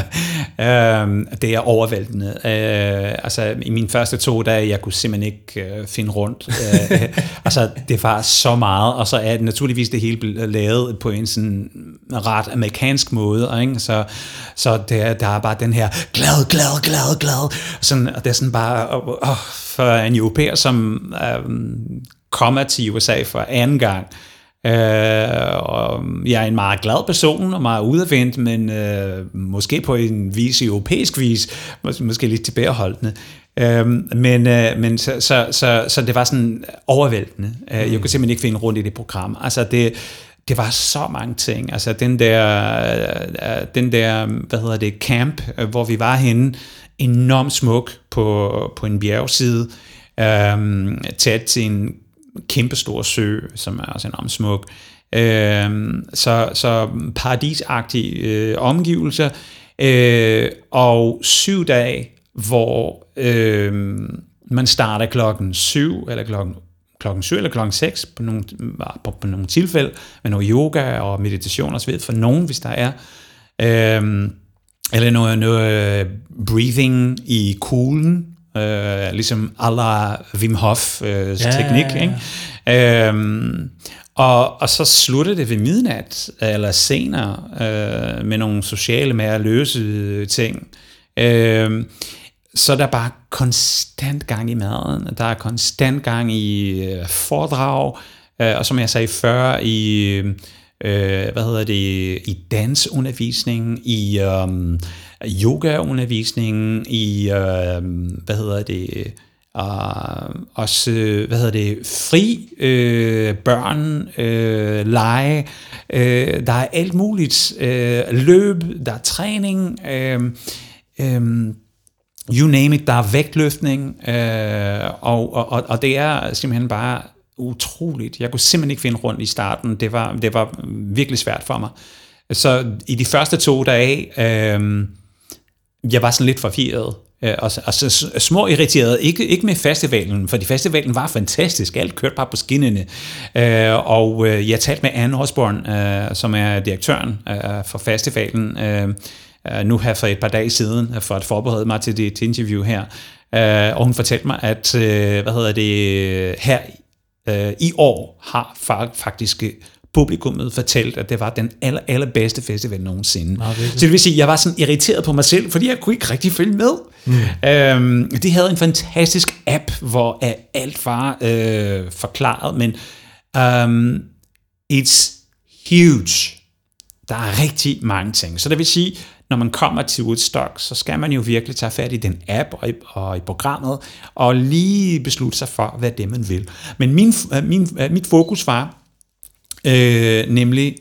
<laughs> øhm, det er overvældende. Øh, altså, i mine første to dage, jeg kunne simpelthen ikke øh, finde rundt. Øh, <laughs> altså, det var så meget, og så er det naturligvis det hele øh, lavet på en sådan ret amerikansk måde, ikke? Så, så der, der er bare den her glad, glad, glad, glad. Sådan, og det er sådan bare, åh, for en europæer, som øh, kommer til USA for anden gang, Øh, og jeg er en meget glad person og meget udadvendt, men øh, måske på en vis europæisk vis, mås- måske lidt tilbageholdende. Øh, men øh, men så, så, så, så det var sådan overvældende. Øh, jeg kunne simpelthen ikke finde rundt i det program. Altså det, det var så mange ting. Altså den der, øh, den der, hvad hedder det, camp, øh, hvor vi var henne, enormt smuk på, på en bjergside, øh, tæt til en kæmpestor sø, som er også enormt smuk. Øh, så, så paradisagtige øh, omgivelser, øh, og syv dage, hvor øh, man starter klokken syv, eller klokken klokken 7 eller klokken 6 på nogle, på, på nogle tilfælde, med noget yoga og meditation og så videre, for nogen, hvis der er. Øhm, eller noget, noget øh, breathing i kuglen, øh, ligesom a la Wim Hof øh, Ja, teknik. ja, ja. Ikke? Øhm, og, og så slutter det ved midnat, eller senere, øh, med nogle sociale, mere løse ting. Øh, så der er bare konstant gang i maden, der er konstant gang i øh, foredrag, øh, og som jeg sagde før, i, øh, hvad hedder det, i dansundervisning, i øh, yogaundervisning, i, øh, hvad hedder det, og også, hvad hedder det, fri øh, børn, øh, lege, øh, der er alt muligt, øh, løb, der er træning, øh, øh, you name it, der er vægtløftning, øh, og, og, og, og det er simpelthen bare utroligt. Jeg kunne simpelthen ikke finde rundt i starten. Det var, det var virkelig svært for mig. Så i de første to dage, øh, jeg var sådan lidt forvirret, øh, og, og så små irriteret, ikke, ikke med festivalen, for festivalen var fantastisk, alt kørte bare på skinnene, øh, og øh, jeg talte med Anne Osborne, øh, som er direktøren øh, for festivalen, øh, øh nu her for et par dage siden, for at forberede mig til det interview her, øh, og hun fortalte mig, at, øh, hvad hedder det, her øh, i år har fa- faktisk publikummet fortalt, at det var den aller, allerbedste festival nogensinde. Så det vil sige, at jeg var sådan irriteret på mig selv, fordi jeg kunne ikke rigtig følge med. Mm. Øhm, de havde en fantastisk app, hvor øh, alt var øh, forklaret, men um, it's huge. Der er rigtig mange ting. Så det vil sige, når man kommer til Woodstock, så skal man jo virkelig tage fat i den app og i, og i programmet, og lige beslutte sig for, hvad det er, man vil. Men min, øh, min, øh, mit fokus var øh, nemlig,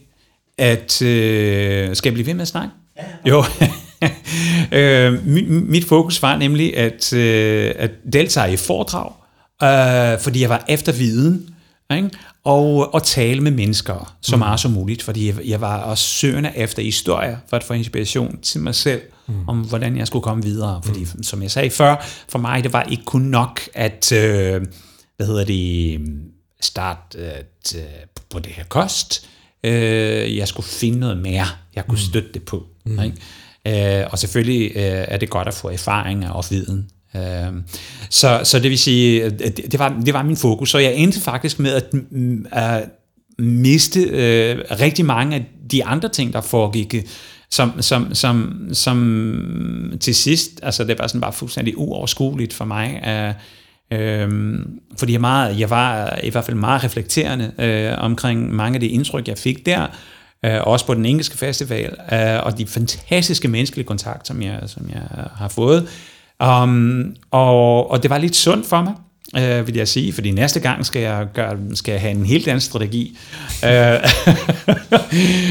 at... Øh, skal jeg blive ved med at snakke? Ja. Jo. <laughs> øh, mit, mit fokus var nemlig at, øh, at deltage i foredrag, øh, fordi jeg var efter viden, ikke? Og, og tale med mennesker så Mm. meget som muligt, fordi jeg, jeg var også søgende efter historier for at få inspiration til mig selv, mm. om hvordan jeg skulle komme videre. Fordi mm. som jeg sagde før, for mig det var ikke kun nok at, øh, hvad hedder det, starte at, øh, på det her kost. Øh, jeg skulle finde noget mere, jeg kunne støtte det på. Mm. Ikke? Øh, og selvfølgelig øh, er det godt at få erfaringer og viden. Øh, så, så det vil sige, det, det, var, det var min fokus. Så jeg endte faktisk med at, at miste øh, rigtig mange af de andre ting, der foregik, som, som, som, som til sidst, altså det var sådan bare fuldstændig uoverskueligt for mig, øh, øh, fordi jeg, meget, jeg var i hvert fald meget reflekterende øh, omkring mange af de indtryk, jeg fik der, øh, også på den engelske festival, øh, og de fantastiske menneskelige kontakter, som jeg, som jeg har fået. Um, og, og det var lidt sundt for mig, øh, vil jeg sige, fordi næste gang skal jeg, gøre, skal jeg have en helt anden strategi. Øh,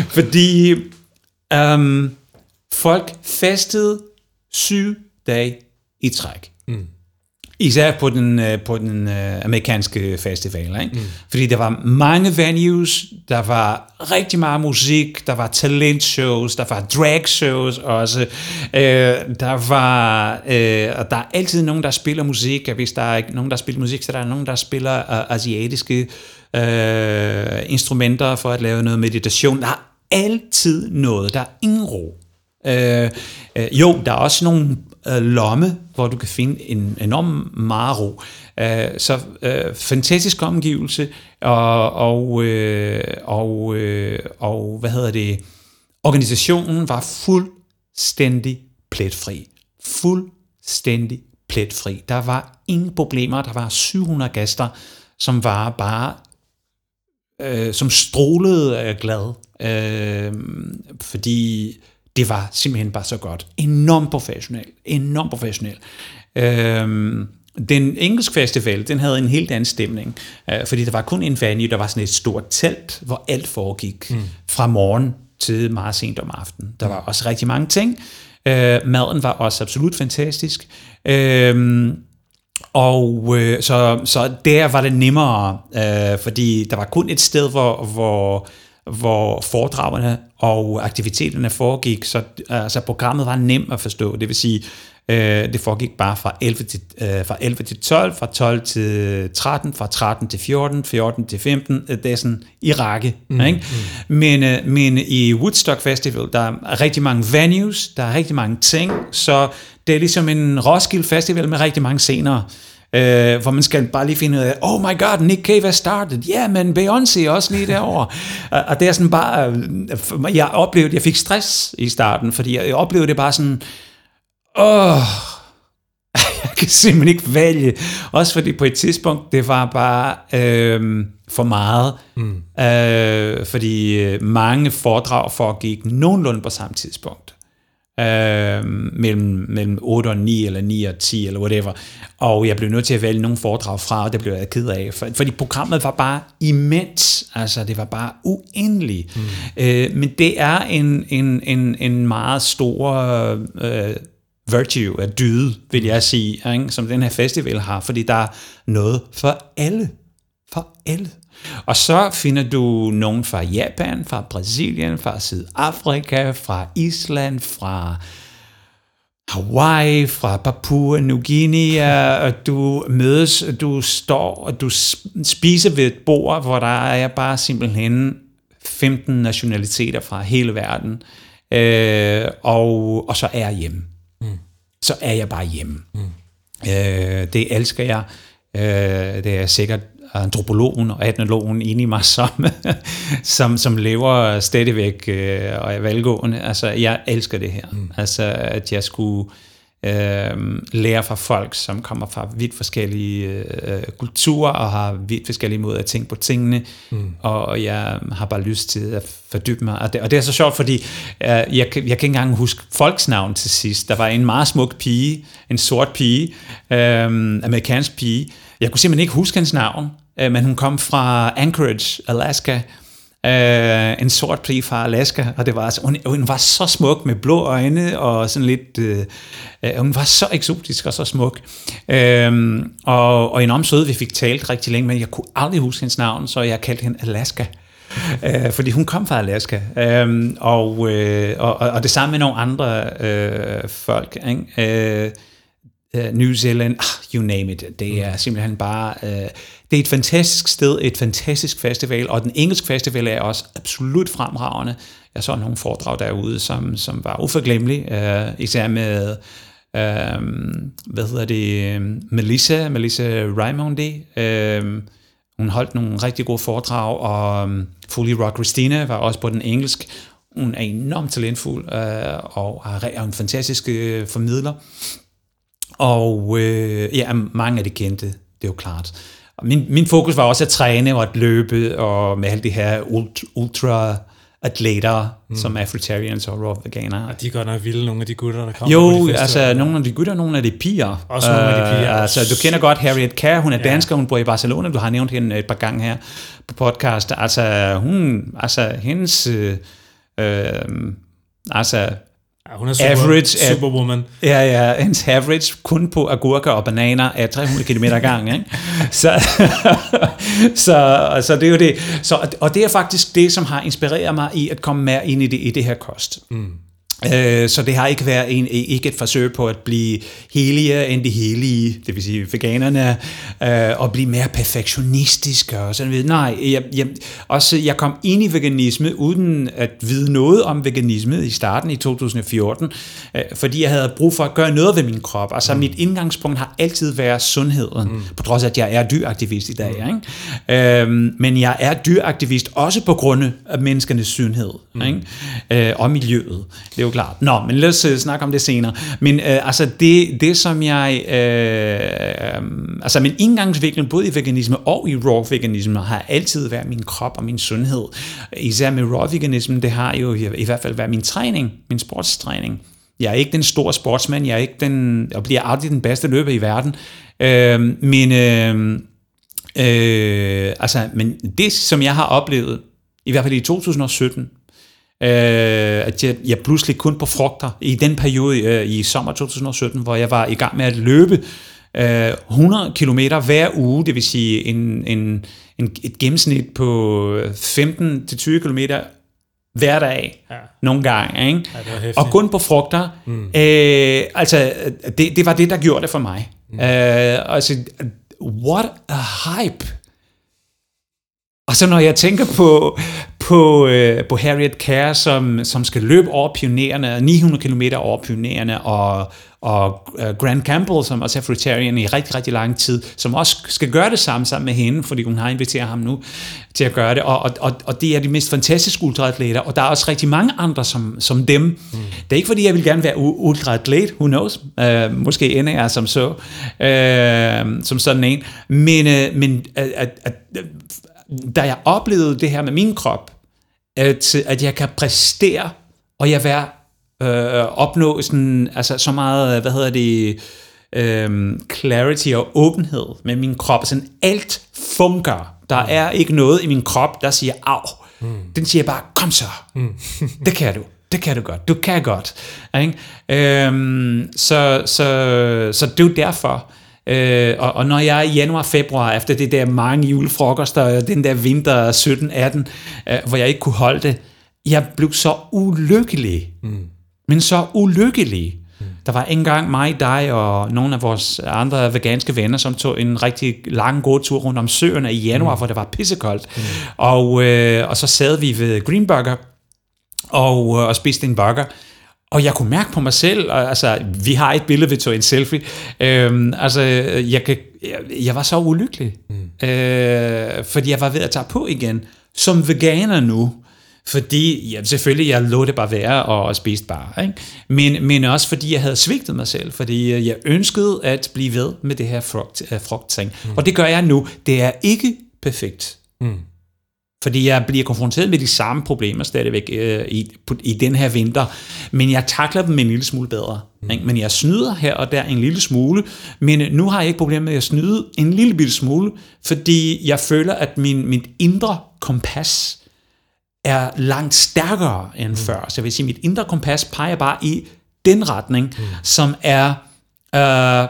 <laughs> fordi um, folk festede syv dage i træk. Især på den, øh, på den uh, amerikanske festival. Ikke? Mm. Fordi der var mange venues, der var rigtig meget musik, der var talentshows, der var drag shows også. Uh, der var, uh, og der er altid nogen, der spiller musik, og hvis der er nogen, der spiller musik, så der er nogen, der spiller uh, asiatiske uh, instrumenter for at lave noget meditation. Der er altid noget, der er ingen ro. Uh, uh, jo, der er også nogle øh, lomme, hvor du kan finde en enorm meget ro. Øh, så øh, fantastisk omgivelse, og, og, øh, og, øh, og hvad hedder det, organisationen var fuldstændig pletfri. Fuldstændig pletfri. Der var ingen problemer, der var 700 gæster, som var bare, øh, som strålede af glad, øh, fordi det var simpelthen bare så godt. Enormt professionel. Enormt professionel. Øhm, den engelsk festival, den havde en helt anden stemning, øh, fordi der var kun en venue, der var sådan et stort telt, hvor alt foregik mm. fra morgen til meget sent om aftenen. Der var mm. også rigtig mange ting. Øh, maden var også absolut fantastisk. Øh, og øh, så, så der var det nemmere, øh, fordi der var kun et sted, hvor, hvor hvor foredragene og aktiviteterne foregik, så altså, programmet var nemt at forstå. Det vil sige, øh, det foregik bare fra 11, til, øh, fra 11 til 12, fra 12 til 13, fra 13 til 14, 14 til 15. Øh, det er sådan i række. Mm, ikke? Mm. Men, øh, men i Woodstock Festival, der er rigtig mange venues, der er rigtig mange ting, så det er ligesom en Roskilde Festival med rigtig mange scener øh, hvor man skal bare lige finde ud af, oh my god, Nick Cave er startet, ja, yeah, men Beyoncé også lige derovre. og det er sådan bare, øh, jeg oplevede, jeg fik stress i starten, fordi jeg oplevede det bare sådan, åh, oh, <laughs> jeg kan simpelthen ikke vælge. Også fordi på et tidspunkt, det var bare øh, for meget. Mm. Øh, fordi mange foredrag foregik nogenlunde på samme tidspunkt øh, mellem, mellem 8 og 9, eller 9 og 10, eller whatever. Og jeg blev nødt til at vælge nogle foredrag fra, og det blev jeg ked af. For, fordi programmet var bare immens. Altså, det var bare uendeligt. Mm. Øh, men det er en, en, en, en meget stor øh, virtue af dyde, vil jeg sige, ikke? som den her festival har, fordi der er noget for alle. For alle. Og så finder du nogen fra Japan, fra Brasilien, fra Sydafrika, fra Island, fra Hawaii, fra Papua New Guinea, og du mødes, du står og du spiser ved et bord, hvor der er bare simpelthen 15 nationaliteter fra hele verden, øh, og, og så er jeg hjemme. Mm. Så er jeg bare hjemme. Mm. Øh, det elsker jeg. Øh, det er sikkert antropologen og etnologen inde i mig, som, som, som lever stadigvæk øh, og er velgående. Altså, jeg elsker det her. Mm. Altså, at jeg skulle øh, lære fra folk, som kommer fra vidt forskellige øh, kulturer og har vidt forskellige måder at tænke på tingene, mm. og jeg har bare lyst til at fordybe mig. Og det, og det er så sjovt, fordi øh, jeg, jeg kan ikke engang huske folks navn til sidst. Der var en meget smuk pige, en sort pige, øh, amerikansk pige. Jeg kunne simpelthen ikke huske hans navn, øh, men hun kom fra Anchorage, Alaska, Øh, en sort pige fra Alaska, og det var altså, hun, hun var så smuk med blå øjne og sådan lidt, øh, øh hun var så eksotisk og så smuk. Øh, og, og enormt sød, vi fik talt rigtig længe, men jeg kunne aldrig huske hendes navn, så jeg kaldte hende Alaska. Uh, fordi hun kom fra Alaska. Uh, og, uh, og, og det samme med nogle andre uh, folk. Ikke? Uh, uh, New Zealand, ah, you name it. Det er simpelthen bare... Uh, det er et fantastisk sted, et fantastisk festival, og den engelske festival er også absolut fremragende. Jeg så nogle foredrag derude, som, som var uforglemmelige, uh, især med, uh, hvad hedder det, Melissa, Melissa Raimondi. Uh, hun holdt nogle rigtig gode foredrag, og um, Fully Rock Christina var også på den engelsk. Hun er enormt talentfuld, og er en fantastisk formidler. Og øh, ja, mange af de kendte, det er jo klart. Min, min fokus var også at træne og at løbe, og med alle de her ultra, ultra atleter, mm. som fruitarians og raw veganer. Og de er godt nok vilde, nogle af de gutter, der kommer Jo, altså nogle af de gutter, nogle af de piger. Også nogle af de piger. Uh, altså, du kender godt Harriet Kerr, hun er ja. dansker, hun bor i Barcelona, du har nævnt hende et par gange her på podcast. Altså, hun, altså hendes, øh, øh, altså, Ja, hun er super, average superwoman. Ja, ja, hendes average kun på agurker og bananer er 300 km gang. Ikke? <laughs> så, <laughs> så, så det er jo det. Så, og det er faktisk det, som har inspireret mig i at komme mere ind i det, i det her kost. Mm. Øh, så det har ikke været en, ikke et forsøg på at blive heligere end de helige, det vil sige veganerne, øh, og blive mere perfektionistiske og sådan noget. Nej, jeg, jeg, også, jeg kom ind i veganisme uden at vide noget om veganisme i starten i 2014, øh, fordi jeg havde brug for at gøre noget ved min krop. Altså mm. mit indgangspunkt har altid været sundheden, mm. på trods af at jeg er dyraktivist i dag. Mm. Ikke? Øh, men jeg er dyraktivist også på grund af menneskenes sundhed mm. ikke? Øh, og miljøet. Det jo klart. Nå, men lad os uh, snakke om det senere. Men uh, altså det, det som jeg, uh, um, altså min indgangsvinkel både i veganisme og i raw veganisme har altid været min krop og min sundhed. Især med raw veganisme, det har jo i, i hvert fald været min træning, min sportstræning. Jeg er ikke den store sportsmand, jeg er ikke den, og bliver aldrig den bedste løber i verden. Øh, men, øh, øh, altså, men det, som jeg har oplevet, i hvert fald i 2017, Øh, at jeg, jeg pludselig kun på frugter i den periode øh, i sommer 2017, hvor jeg var i gang med at løbe øh, 100 km hver uge, det vil sige en, en, en, et gennemsnit på 15-20 km hver dag, ja. nogle gange, ikke? Ja, og kun på frugter. Mm. Øh, altså, det, det var det, der gjorde det for mig. Mm. Øh, altså, what a hype! Og så når jeg tænker på, på, øh, på Harriet Kerr, som, som skal løbe over pionererne, 900 km over pionererne, og, og uh, Grant Campbell, som også er fruitarian i rigtig, rigtig lang tid, som også skal gøre det samme sammen med hende, fordi hun har inviteret ham nu til at gøre det, og, og, og, og det er de mest fantastiske ultraatleter, og der er også rigtig mange andre som, som dem. Mm. Det er ikke fordi, jeg vil gerne være ultraatlet, who knows, uh, måske ender jeg som så, uh, som sådan en, men, uh, men at, at, at, da jeg oplevede det her med min krop, at, at jeg kan præstere, og jeg vil øh, opnå sådan, altså så meget, hvad hedder det, øh, clarity og åbenhed med min krop. Sådan alt fungerer. Der mm. er ikke noget i min krop, der siger, af. Mm. Den siger bare, kom så. Mm. <laughs> det kan du. Det kan du godt. Du kan godt. Ikke? Øhm, så, så, så det er jo derfor, Øh, og, og når jeg er i januar-februar, efter det der mange julefrokoster, og den der vinter 17-18, øh, hvor jeg ikke kunne holde det, jeg blev så ulykkelig. Mm. Men så ulykkelig. Mm. Der var engang mig, dig og nogle af vores andre veganske venner, som tog en rigtig lang gåtur rundt om søerne i januar, mm. hvor det var pissekoldt. Mm. Og, øh, og så sad vi ved Greenburger og, øh, og spiste en burger. Og jeg kunne mærke på mig selv, altså vi har et billede, vi tog en selfie, øhm, altså jeg, kan, jeg, jeg var så ulykkelig, mm. øh, fordi jeg var ved at tage på igen, som veganer nu, fordi ja, selvfølgelig, jeg lå det bare være og spiste bare, ikke? Men, men også fordi jeg havde svigtet mig selv, fordi jeg ønskede at blive ved med det her frugt, uh, frugtting. Mm. Og det gør jeg nu. Det er ikke perfekt. Mm. Fordi jeg bliver konfronteret med de samme problemer stadigvæk øh, i, i den her vinter, men jeg takler dem en lille smule bedre. Mm. Ikke? Men jeg snyder her og der en lille smule, men nu har jeg ikke problemer med at snyde en lille bitte smule, fordi jeg føler, at min, mit indre kompas er langt stærkere end mm. før. Så jeg vil sige, at mit indre kompas peger bare i den retning, mm. som er øh,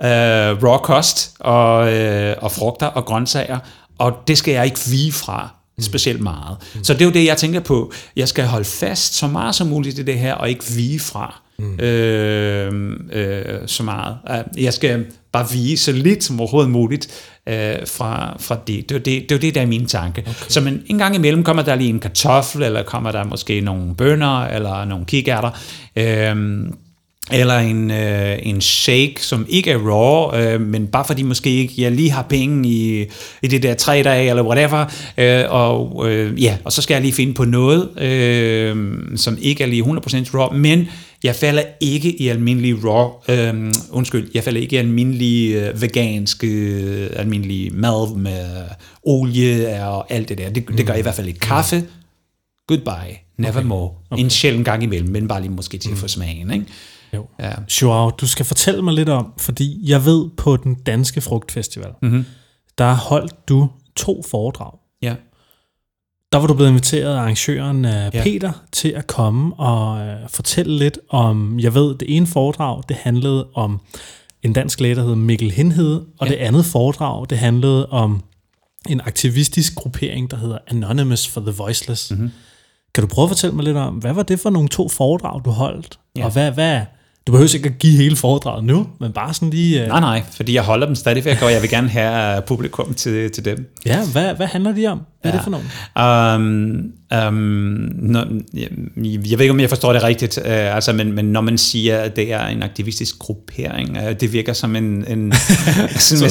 øh, raw kost og, øh, og frugter og grøntsager, og det skal jeg ikke vige fra. mm. specielt meget. Mm. Så det er jo det, jeg tænker på. Jeg skal holde fast så meget som muligt i det her, og ikke vige fra mm. øh, øh, så meget. Jeg skal bare vige så lidt som overhovedet muligt øh, fra, fra det. Det er det, det, er det, der er min tanke. Okay. Så men en gang imellem kommer der lige en kartoffel, eller kommer der måske nogle bønner, eller nogle kikærter, øh, eller en, øh, en shake, som ikke er raw, øh, men bare fordi måske ikke jeg lige har penge i, i det der tre dage, eller whatever, øh, og, øh, ja, og så skal jeg lige finde på noget, øh, som ikke er lige 100% raw, men jeg falder ikke i almindelig raw, øh, undskyld, jeg falder ikke i almindelig øh, vegansk, øh, almindelig mad med olie og alt det der. Det, det gør jeg i hvert fald ikke. Kaffe, goodbye, nevermore. Okay. Okay. En sjældent gang imellem, men bare lige måske til at få smagen, ikke? Jo. Ja. Joao, du skal fortælle mig lidt om, fordi jeg ved på den danske frugtfestival, mm-hmm. der holdt du to foredrag. Ja. Der var du blevet inviteret af arrangøren uh, ja. Peter til at komme og uh, fortælle lidt om, jeg ved, det ene foredrag, det handlede om en dansk læge, der hedder Mikkel Henhede, og ja. det andet foredrag, det handlede om en aktivistisk gruppering, der hedder Anonymous for the Voiceless. Mm-hmm. Kan du prøve at fortælle mig lidt om, hvad var det for nogle to foredrag, du holdt? Ja. Og hvad, hvad, du behøver ikke at give hele foredraget nu, men bare sådan lige... Uh... Nej, nej, fordi jeg holder dem stadigvæk, og jeg vil gerne have publikum til, til dem. Ja, hvad, hvad handler de om? Hvad ja. er det for nogen? Um, um, når, jeg, jeg ved ikke, om jeg forstår det rigtigt, uh, altså, men, men når man siger, at det er en aktivistisk gruppering, uh, det virker som en... en <laughs> sådan, sådan,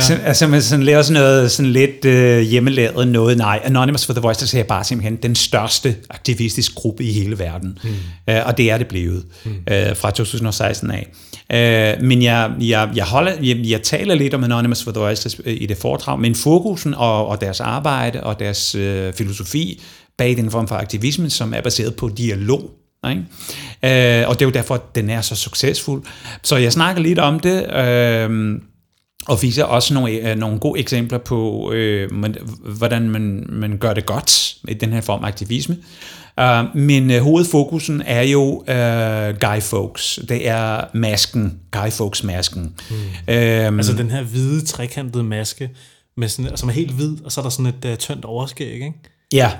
sådan, altså, man sådan laver sådan noget sådan lidt uh, hjemmelavet noget. Nej, Anonymous for the Voice, der siger bare simpelthen den største aktivistisk gruppe i hele verden. Mm. Uh, og det er det blevet mm. uh, fra 2016 af. Uh, men jeg, jeg, jeg, holder, jeg, jeg taler lidt om Anonymous for the Voiceless i det foredrag, men fokusen og, og deres arbejde og deres øh, filosofi bag den form for aktivisme, som er baseret på dialog. Ikke? Øh, og det er jo derfor, at den er så succesfuld. Så jeg snakker lidt om det, øh, og viser også nogle, øh, nogle gode eksempler på, øh, man, hvordan man, man gør det godt i den her form af aktivisme. Uh, men uh, hovedfokusen er jo uh, Guy Fawkes. Det er masken, Guy Fawkes-masken. Mm. Um, altså den her hvide, trekantede maske, med sådan, som er helt hvid, og så er der sådan et uh, tyndt overskæg, ikke? Ja.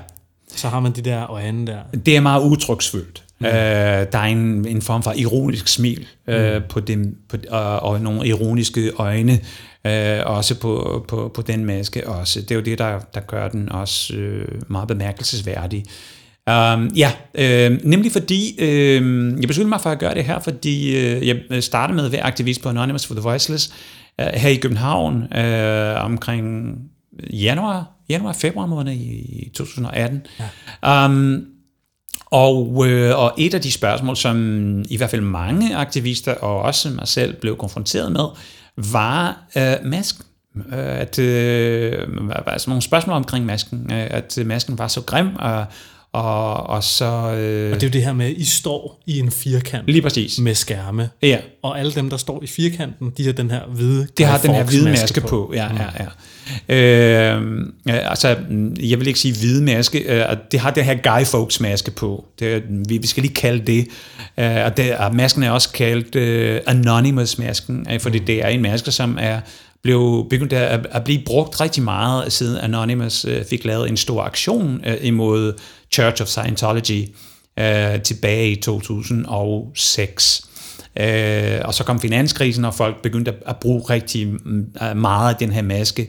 Så har man de der øjne der. Det er meget udtryksfuldt. Mm. Uh, der er en, en form for ironisk smil uh, mm. på dem, på, og, og nogle ironiske øjne, uh, også på, på, på den maske også. Det er jo det, der, der gør den også uh, meget bemærkelsesværdig. Um, ja, øh, nemlig fordi, øh, jeg besluttede mig for at gøre det her, fordi øh, jeg startede med at være aktivist på Anonymous for the Voiceless øh, her i København øh, omkring januar, januar, februar måned i 2018. Ja. Um, og, øh, og et af de spørgsmål, som i hvert fald mange aktivister og også mig selv blev konfronteret med, var øh, masken. Øh, at, øh, altså nogle spørgsmål omkring masken, øh, at masken var så grim, og, og, og så... Øh, og det er jo det her med, at I står i en firkant lige præcis. med skærme. Ja. Og alle dem, der står i firkanten, de har den her hvide De har den her hvide maske, på. på. Ja, mm. ja, ja. Øh, altså, jeg vil ikke sige hvide maske, øh, det har det her Guy Fawkes maske på. Det, vi, vi skal lige kalde det. Øh, og, det, og masken er også kaldt øh, Anonymous masken, øh, fordi mm. det er en maske, som er blev begyndt at, at blive brugt rigtig meget, siden Anonymous øh, fik lavet en stor aktion øh, imod Church of Scientology øh, tilbage i 2006. Øh, og så kom finanskrisen, og folk begyndte at, at bruge rigtig mm, meget af den her maske.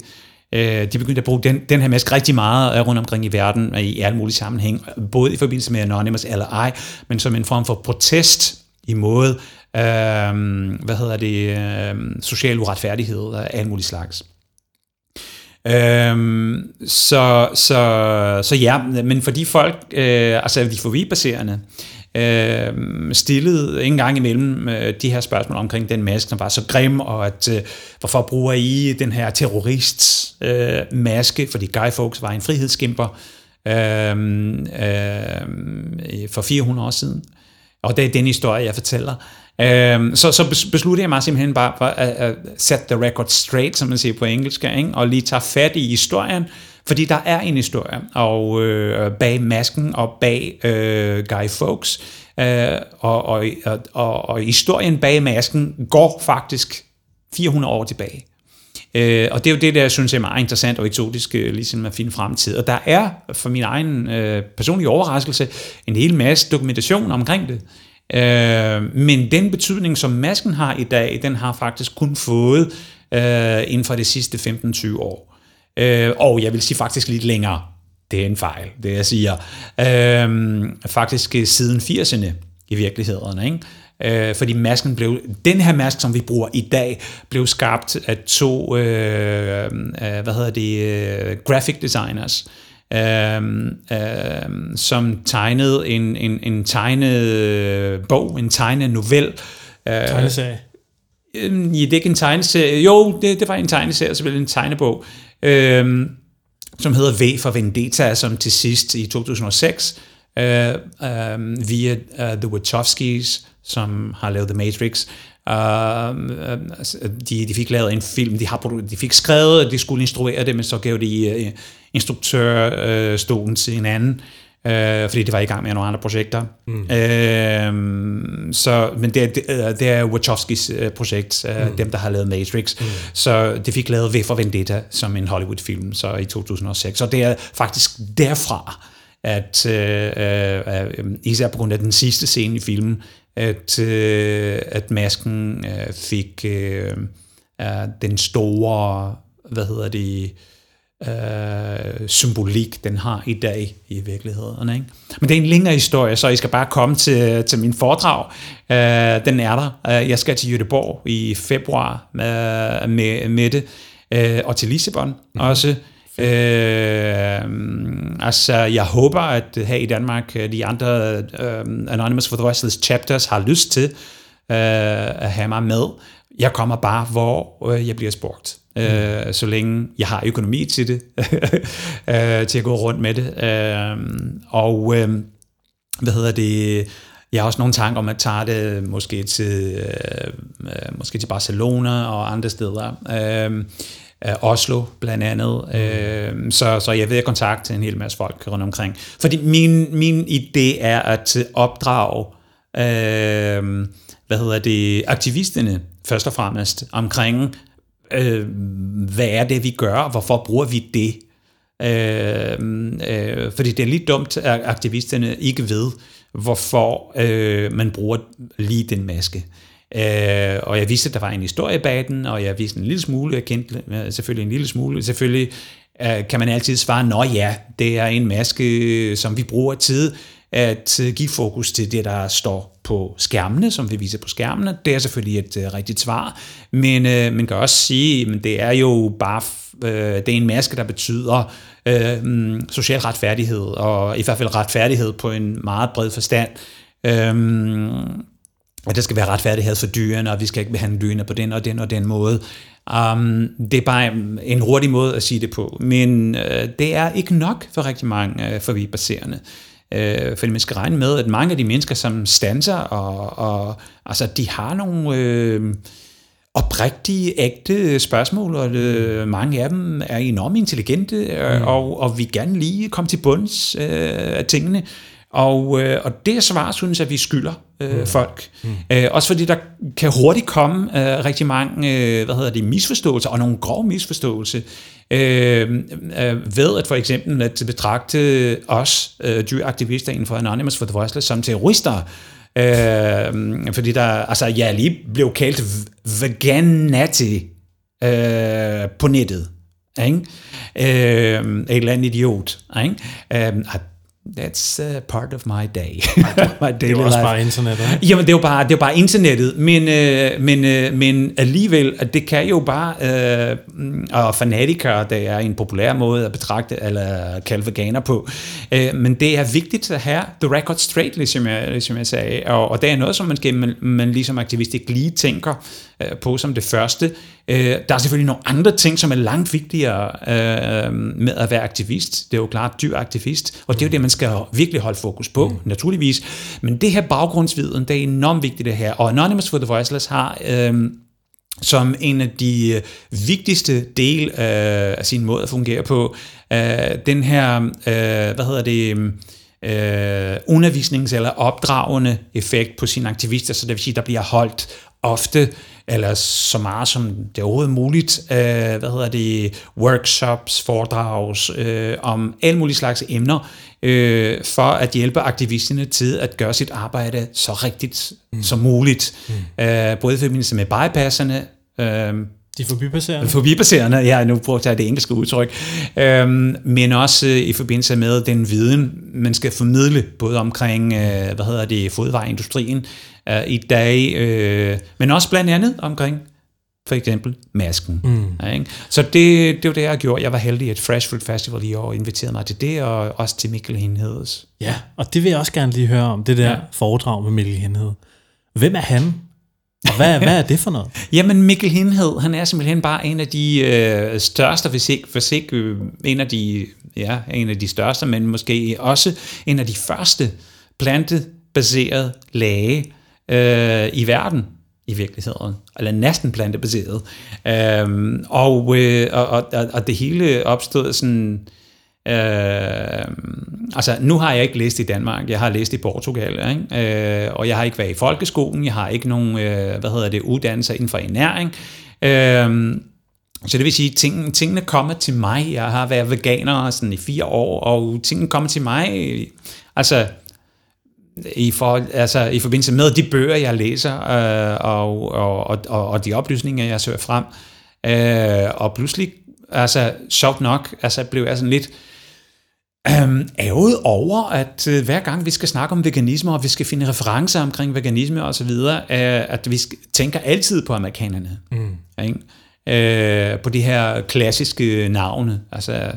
Øh, de begyndte at bruge den, den her maske rigtig meget øh, rundt omkring i verden, øh, i alle mulige sammenhæng, både i forbindelse med Anonymous eller ej, men som en form for protest imod, øh, hvad hedder det, øh, social uretfærdighed af alle mulige slags. Øhm, så, så, så ja, men fordi folk, øh, altså de forvibaserende, øh, stillede en gang imellem øh, de her spørgsmål omkring den maske, som var så grim, og at øh, hvorfor bruger I den her terrorist øh, maske, fordi Guy Fawkes var en frihedskæmper øh, øh, for 400 år siden. Og det er den historie, jeg fortæller. Øhm, så, så besluttede jeg mig simpelthen bare for at, at set the record straight, som man siger på engelsk, ikke? og lige tage fat i historien, fordi der er en historie og øh, bag masken og bag øh, Guy Fawkes, øh, og, og, og, og historien bag masken går faktisk 400 år tilbage. Øh, og det er jo det, der jeg synes er meget interessant og eksotisk, ligesom at finde fremtid. Og der er, for min egen øh, personlige overraskelse, en hel masse dokumentation omkring det. Øh, men den betydning, som masken har i dag, den har faktisk kun fået øh, inden for de sidste 15-20 år. Øh, og jeg vil sige faktisk lidt længere. Det er en fejl, det jeg siger. Øh, faktisk øh, siden 80'erne i virkeligheden. Ikke? Øh, fordi masken blev, den her mask, som vi bruger i dag, blev skabt af to, øh, øh, hvad hedder det, øh, graphic designers, øh, øh, som tegnede en, en, en tegnet bog, en tegnet novel. Øh, Tegneserie? Øh, ja, det er ikke en tegneserie. Jo, det, det var en tegneserie, selvfølgelig en tegnebog, øh, som hedder V for Vendetta, som til sidst i 2006 øh, øh, via uh, The Wachowskis som har lavet The Matrix, Uh, de, de fik lavet en film, de, har, de fik skrevet, at de skulle instruere det, men så gav de uh, instruktørstolen uh, til en anden, uh, fordi det var i gang med nogle andre projekter. Mm. Uh, så, men det, det, det er Wachowskis uh, projekt, uh, mm. dem der har lavet Matrix. Mm. Så de fik lavet V for Vendetta som en Hollywood-film så i 2006. Så det er faktisk derfra, at uh, uh, især på grund af den sidste scene i filmen, at, øh, at masken øh, fik øh, den store, hvad hedder det, øh, symbolik, den har i dag i virkeligheden. Ikke? Men det er en længere historie, så I skal bare komme til, til min foredrag. Øh, den er der. Øh, jeg skal til Göteborg i februar med, med, med det, øh, og til Lissabon mm-hmm. også. Øh, altså, jeg håber, at her i Danmark, øh, de andre øh, Anonymous for the Voiceless chapters har lyst til øh, at have mig med. Jeg kommer bare, hvor øh, jeg bliver spurgt. Øh, mm. så længe jeg har økonomi til det, <laughs> øh, til at gå rundt med det. Øh, og øh, hvad hedder det? Jeg har også nogle tanker om at tage det måske til, øh, øh måske til Barcelona og andre steder. Øh, øh, Oslo blandt andet. Mm. Øh, så, så jeg ved at kontakte en hel masse folk rundt omkring. Fordi min, min idé er at opdrage øh, hvad hedder det, aktivisterne først og fremmest omkring, øh, hvad er det, vi gør, hvorfor bruger vi det? Øh, øh, fordi det er lidt dumt, at aktivisterne ikke ved, hvorfor øh, man bruger lige den maske. Øh, og jeg vidste, at der var en historie bag den, og jeg vidste en lille smule, jeg kendte øh, selvfølgelig en lille smule. Selvfølgelig øh, kan man altid svare, nå ja, det er en maske, som vi bruger tid at øh, give fokus til det, der står på skærmene, som vi viser på skærmene. Det er selvfølgelig et øh, rigtigt svar, men øh, man kan også sige, at det er jo bare øh, det er en maske, der betyder øh, social retfærdighed, og i hvert fald retfærdighed på en meget bred forstand. Øh, at der skal være retfærdighed for dyrene, og vi skal ikke behandle dyrene på den og den og den måde. Um, det er bare en hurtig måde at sige det på, men øh, det er ikke nok for rigtig mange øh, uh, forbipasserende. Uh, fordi man skal regne med, at mange af de mennesker, som stanser, og, og altså, de har nogle uh, oprigtige, ægte spørgsmål, og uh, mange af dem er enormt intelligente, uh, mm. og, og vi gerne lige komme til bunds uh, af tingene. Og, øh, og det svar synes jeg, vi skylder øh, mm. folk. Mm. Øh, også fordi der kan hurtigt komme øh, rigtig mange øh, hvad hedder det, misforståelser, og nogle grove misforståelser, øh, øh, ved at for eksempel at betragte os øh, dyraktivister inden for Anonymous for the Voiceless som terrorister, øh, fordi der, altså jeg lige blev kaldt veganati øh, på nettet, ikke? Øh, et eller andet idiot, ikke? Øh, That's uh, part of my day. <laughs> my daily det er jo også life. bare internettet, ikke? Jamen, det er jo bare, det er jo bare internettet, men, øh, men, øh, men alligevel, det kan jo bare, øh, og fanatikere, det er en populær måde at betragte, eller kalde veganer på, øh, men det er vigtigt at have the record straight, ligesom jeg, ligesom jeg sagde, og, og det er noget, som man, skal, man, man ligesom aktivist ikke lige tænker øh, på som det første. Øh, der er selvfølgelig nogle andre ting, som er langt vigtigere øh, med at være aktivist. Det er jo klart dyr aktivist, og det er jo det, man skal virkelig holde fokus på, mm. naturligvis. Men det her baggrundsviden, det er enormt vigtigt det her. Og Anonymous for the Voiceless har... Øh, som en af de øh, vigtigste del øh, af sin måde at fungere på, øh, den her, øh, hvad hedder det, øh, undervisnings- eller opdragende effekt på sine aktivister, så det vil sige, der bliver holdt ofte, eller så meget som det er overhovedet muligt, øh, hvad hedder det, workshops, foredrags, øh, om alle mulige slags emner, øh, for at hjælpe aktivisterne til at gøre sit arbejde så rigtigt mm. som muligt. Mm. Øh, både i forbindelse med bypasserne, øh, de forbipasserende? Forbipasserende, ja, nu prøver jeg det engelske udtryk. Øhm, men også øh, i forbindelse med den viden, man skal formidle, både omkring, øh, hvad hedder det, fodvejindustrien øh, i dag, øh, men også blandt andet omkring for eksempel masken. Mm. Ja, ikke? Så det, det var det, jeg gjorde. Jeg var heldig, at Fresh Fruit Festival i år inviterede mig til det, og også til Mikkel Henheds. Ja, og det vil jeg også gerne lige høre om, det der ja. foredrag med Mikkel Henhed. Hvem er han? Hvad, hvad er det for noget? <laughs> Jamen Mikkel Hindhed, han er simpelthen bare en af de øh, største, hvis ikke, hvis ikke øh, en af de, ja, en af de største, men måske også en af de første plantebaserede læge øh, i verden i virkeligheden, eller næsten plantebaseret. Øhm, og, øh, og, og, og det hele opstod sådan, Øh, altså, nu har jeg ikke læst i Danmark, jeg har læst i Portugal, ikke? Øh, og jeg har ikke været i folkeskolen, jeg har ikke nogen, øh, hvad hedder det, uddannelse inden for ernæring. Øh, så det vil sige, at ting, tingene kommer til mig. Jeg har været veganer sådan i fire år, og tingene kommer til mig, altså i, for, altså, i forbindelse med de bøger, jeg læser, øh, og, og, og, og de oplysninger, jeg søger frem. Øh, og pludselig, altså sjovt nok, altså blev jeg sådan lidt, øhm, ærget over, at øh, hver gang vi skal snakke om veganisme, og vi skal finde referencer omkring veganisme og så videre, øh, at vi tænker altid på amerikanerne. Mm. Ikke? Øh, på de her klassiske navne, altså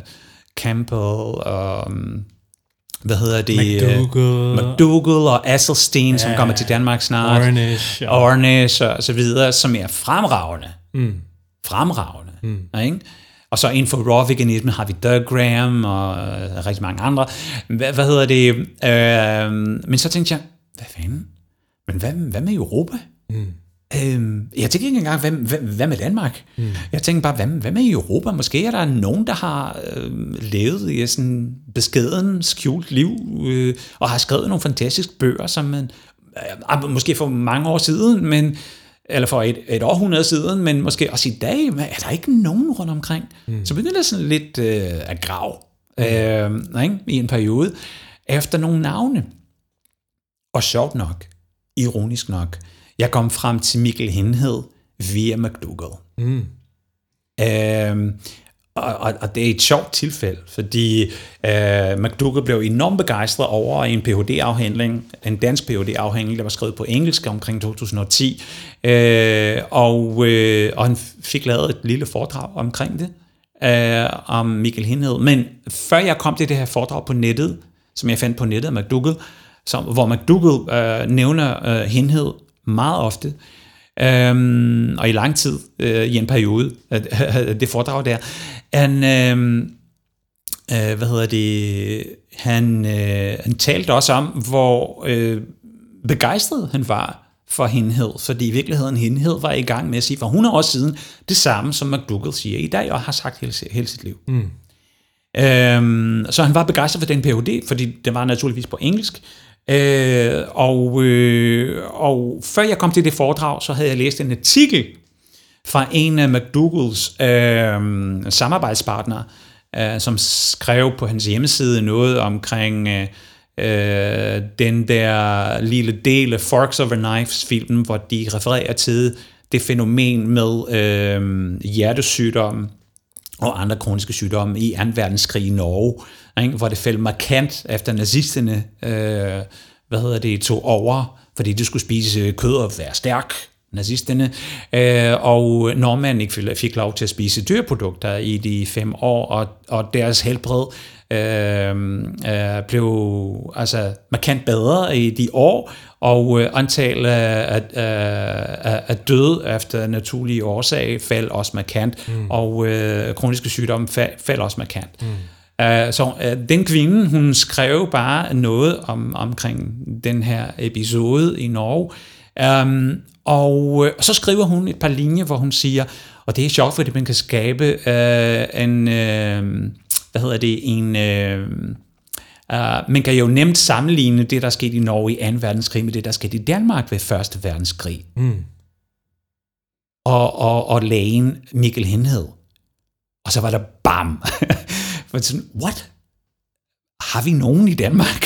Campbell og um, hvad hedder det? McDougall. McDougall og Asselstein, ja, som kommer til Danmark snart. Ornish. Ja. Ornish og så videre, som er fremragende. Mm. Fremragende. Mm. Ikke? Og så inden for raw veganisme har vi Doug Graham og øh, rigtig mange andre. Hvad, hvad hedder det? Øh, men så tænkte jeg, hvad fanden? Men hvad, hvad med Europa? Mm. Øhm, jeg tænkte ikke engang, hvad, hvad, hvad med Danmark? Mm. Jeg tænkte bare, hvad, hvad med Europa? Måske er der nogen, der har øh, levet i sådan beskeden, skjult liv, øh, og har skrevet nogle fantastiske bøger, som man, øh, måske for mange år siden, men eller for et, et århundrede siden, men måske også i dag, er der ikke nogen rundt omkring? Mm. Så begynder det sådan lidt øh, at grave mm. øh, ikke? i en periode efter nogle navne. Og sjovt nok, ironisk nok, jeg kom frem til Mikkel Henhed via McDougall. Mm. Øh, og, og, og det er et sjovt tilfælde, fordi øh, McDougall blev enormt begejstret over en Ph.D.-afhandling, en dansk Ph.D.-afhandling, der var skrevet på engelsk omkring 2010, øh, og, øh, og han fik lavet et lille foredrag omkring det, øh, om Michael Hindhed. Men før jeg kom til det her foredrag på nettet, som jeg fandt på nettet af McDougall, som, hvor McDougall øh, nævner øh, Hindhed meget ofte, øhm, og i lang tid øh, i en periode, øh, <laughs> det foredrag der, han, øh, øh, hvad hedder det, han, øh, han talte også om, hvor øh, begejstret han var for henhed, fordi i virkeligheden henhed var i gang med at sige for 100 år siden det samme, som McDougall siger i dag, og har sagt hele, hele sit liv. Mm. Øhm, så han var begejstret for den PhD, fordi det var naturligvis på engelsk, Øh, og, øh, og før jeg kom til det foredrag, så havde jeg læst en artikel fra en af McDougalls øh, samarbejdspartnere, øh, som skrev på hans hjemmeside noget omkring øh, øh den der lille del af Forks Over Knives-filmen, hvor de refererer til det fænomen med øh, hjertesygdom og andre kroniske sygdomme i 2. verdenskrig i Norge, ikke? hvor det faldt markant efter nazisterne øh, hvad hedder det, tog over, fordi de skulle spise kød og være stærk, nazisterne, øh, og nordmænd ikke fik lov til at spise dyreprodukter i de fem år, og, og deres helbred øh, øh, blev altså markant bedre i de år, og øh, antallet af, af, af, døde efter naturlige årsager faldt også markant, mm. og øh, kroniske sygdomme faldt fald også markant. Mm. Uh, så uh, den kvinde, hun skrev bare noget om omkring den her episode i Norge, um, og uh, så skriver hun et par linjer, hvor hun siger, og det er sjovt, fordi man kan skabe uh, en, uh, hvad hedder det, en... Uh, Uh, man kan jo nemt sammenligne det, der skete i Norge i 2. verdenskrig med det, der skete i Danmark ved 1. verdenskrig. Mm. og, og, og lægen Mikkel Henhed. Og så var der bam. <laughs> Sådan, what? Har vi nogen i Danmark,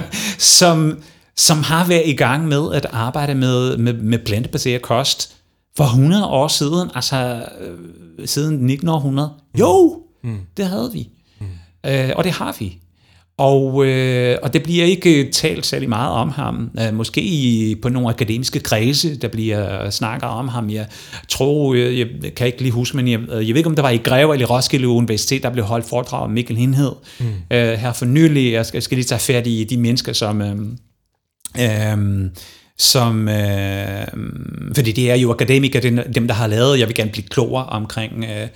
<laughs> som, som har været i gang med at arbejde med, med, med plantebaseret kost for 100 år siden, altså øh, siden 1900? Jo, mm. det havde vi. Mm. Øh, og det har vi. Og, øh, og det bliver ikke talt særlig meget om ham. Øh, måske i, på nogle akademiske kredse, der bliver snakket om ham. Jeg tror, jeg, jeg kan ikke lige huske, men jeg, jeg ved ikke, om det var i Greve eller i Roskilde Universitet, der blev holdt foredrag om Mikkel Hindhed mm. øh, her for nylig. Jeg skal, jeg skal lige tage fat i de mennesker, som... Øh, Øhm, som, øh, fordi det er jo akademikere, dem der har lavet, jeg vil gerne blive klogere omkring øh,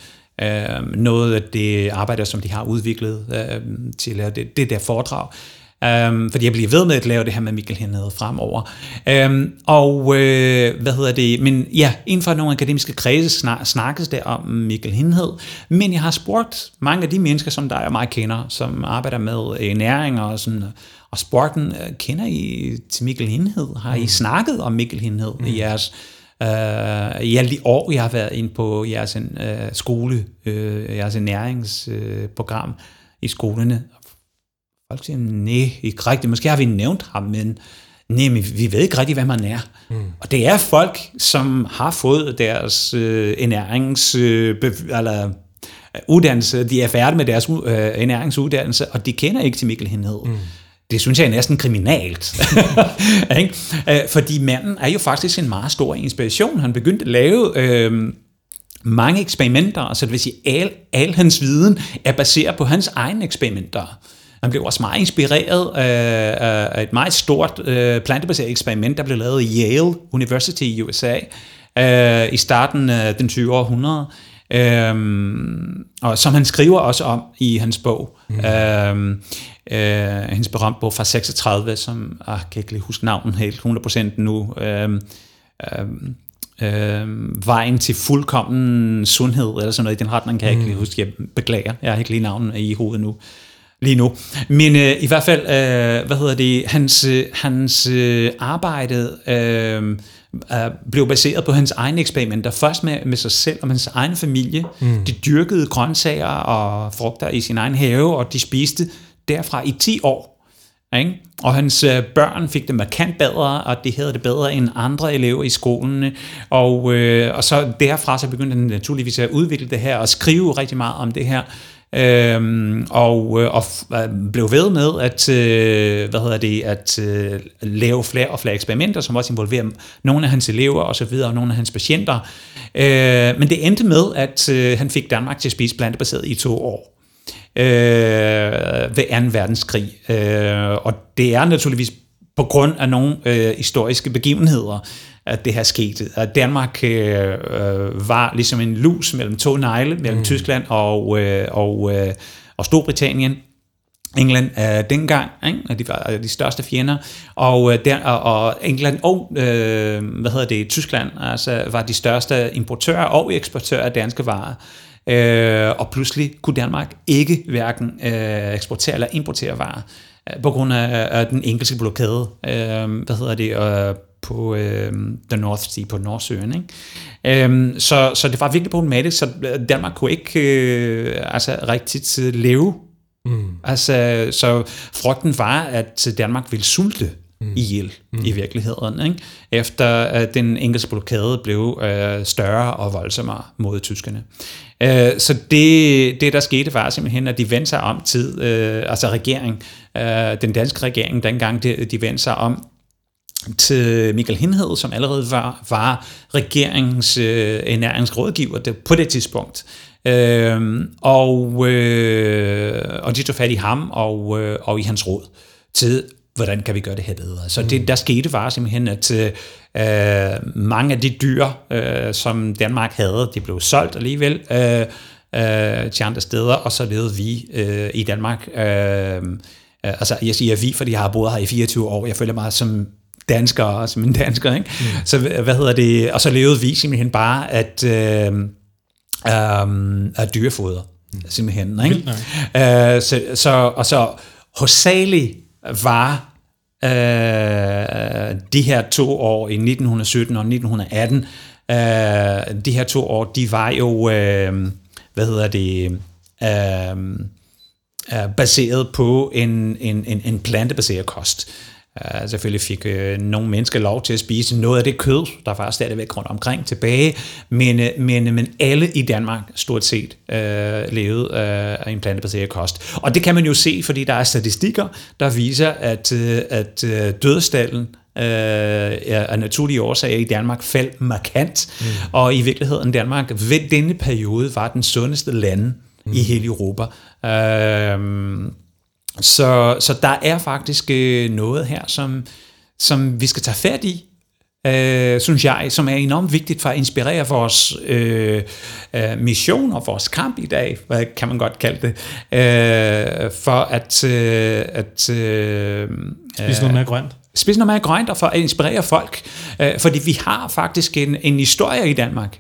øh, noget af det arbejde, som de har udviklet øh, til at lave det, det der foredrag. Um, fordi jeg bliver ved med at lave det her med Mikkel Hernede fremover. Um, og uh, hvad hedder det? Men ja, inden for nogle akademiske kredse snak, snakkes der om Mikkel Henhed. Men jeg har spurgt mange af de mennesker, som der er meget kender, som arbejder med næring og sådan, og sporten, uh, kender I til Mikkel Henhed? Har I mm. snakket om Mikkel Henhed mm. i jeres Uh, i alle de år, jeg har været inde på jeres uh, skole, uh, jeres næringsprogram uh, i skolerne. Folk siger, nej, ikke rigtigt. Måske har vi nævnt ham, men nej, men vi ved ikke rigtigt, hvad man er. Mm. Og det er folk, som har fået deres uh, ernærings... Uh, eller, uddannelse, de er færdige med deres uh, ernæringsuddannelse, og de kender ikke til Mikkel Henhed. Mm det synes jeg er næsten kriminalt. <laughs> ikke? Øh, fordi manden er jo faktisk en meget stor inspiration. Han begyndte at lave øh, mange eksperimenter, altså det vil sige, al, al hans viden er baseret på hans egne eksperimenter. Han blev også meget inspireret af, af et meget stort øh, plantebaseret eksperiment, der blev lavet i Yale University i USA øh, i starten af den 20. århundrede. Øhm, og som han skriver også om i hans bog. Mm. Øhm, øh, hendes berømt bog fra 36, som jeg kan ikke lige huske navnet helt 100% nu. Øhm, øhm, øh, vejen til fuldkommen sundhed, eller sådan noget i den retning, kan jeg mm. ikke lige huske. Jeg beklager, jeg har ikke lige navnet i hovedet nu lige nu. Men øh, i hvert fald, øh, hvad hedder det, hans, øh, hans øh, arbejde øh, øh, blev baseret på hans egne eksperimenter. Først med, med sig selv og med hans egen familie. Mm. De dyrkede grøntsager og frugter i sin egen have, og de spiste derfra i 10 år. Ikke? Og hans øh, børn fik det markant bedre, og de havde det bedre end andre elever i skolen. Og, øh, og så derfra så begyndte han naturligvis at udvikle det her og skrive rigtig meget om det her. Øhm, og, øh, og øh, blev ved med at, øh, hvad hedder det, at øh, lave flere og flere eksperimenter, som også involverer nogle af hans elever og så videre, og nogle af hans patienter. Øh, men det endte med, at øh, han fik Danmark til at spise plantebaseret i to år øh, ved 2. verdenskrig. Øh, og det er naturligvis på grund af nogle øh, historiske begivenheder, at det her skete. At Danmark øh, øh, var ligesom en lus mellem to negle, mellem mm. Tyskland og, øh, og, øh, og Storbritannien. England øh, dengang, ikke? de var de største fjender, og, øh, der, og England og øh, hvad hedder det, Tyskland altså, var de største importører og eksportører af danske varer. Øh, og pludselig kunne Danmark ikke hverken øh, eksportere eller importere varer øh, på grund af, af den engelske blokade, øh, hvad hedder det, øh, på øh, The North Sea, på Nordsøen. Ikke? Øh, så, så det var virkelig problematisk, så Danmark kunne ikke øh, altså rigtigt leve. Mm. Altså, så frygten var, at Danmark ville sulte mm. ihjel mm. i virkeligheden, ikke? efter at den engelske blokade blev øh, større og voldsommere mod tyskerne. Øh, så det, det, der skete, var simpelthen, at de vendte sig om tid, øh, altså regering, øh, den danske regering dengang, de, de vendte sig om til Michael Hindhed, som allerede var, var regeringens øh, ernæringsrådgiver på det tidspunkt. Øh, og, øh, og de tog fat i ham og, øh, og i hans råd til, hvordan kan vi gøre det her bedre. Så det, mm. der skete var simpelthen, at øh, mange af de dyr, øh, som Danmark havde, de blev solgt alligevel øh, øh, til andre steder, og så levede vi øh, i Danmark. Øh, altså, jeg siger vi, fordi jeg har boet her i 24 år. Jeg føler mig som dansker, som en dansker, ikke? Mm. Så hvad hedder det? Og så levede vi simpelthen bare at, øh, um, at dyrefoder, mm. simpelthen, ikke? Uh, så, så, og så hovedsageligt var uh, de her to år i 1917 og 1918 øh, de her to år, de var jo, øh, hvad hedder det, øh, øh, baseret på en, en, en, en plantebaseret kost. Uh, selvfølgelig fik uh, nogle mennesker lov til at spise noget af det kød, der var stadigvæk rundt omkring tilbage, men, uh, men, men alle i Danmark stort set uh, levede uh, af en plantebaseret kost. Og det kan man jo se, fordi der er statistikker, der viser, at, uh, at uh, dødstallen uh, af naturlige årsager i Danmark faldt markant, mm. og i virkeligheden Danmark ved denne periode var den sundeste land mm. i hele Europa. Uh, så, så der er faktisk øh, noget her, som, som vi skal tage fat i, øh, synes jeg, som er enormt vigtigt for at inspirere vores øh, øh, mission og vores kamp i dag, hvad kan man godt kalde det, øh, for at... Øh, at øh, Spise noget mere grønt. Spise noget mere grønt og for at inspirere folk, øh, fordi vi har faktisk en, en historie i Danmark,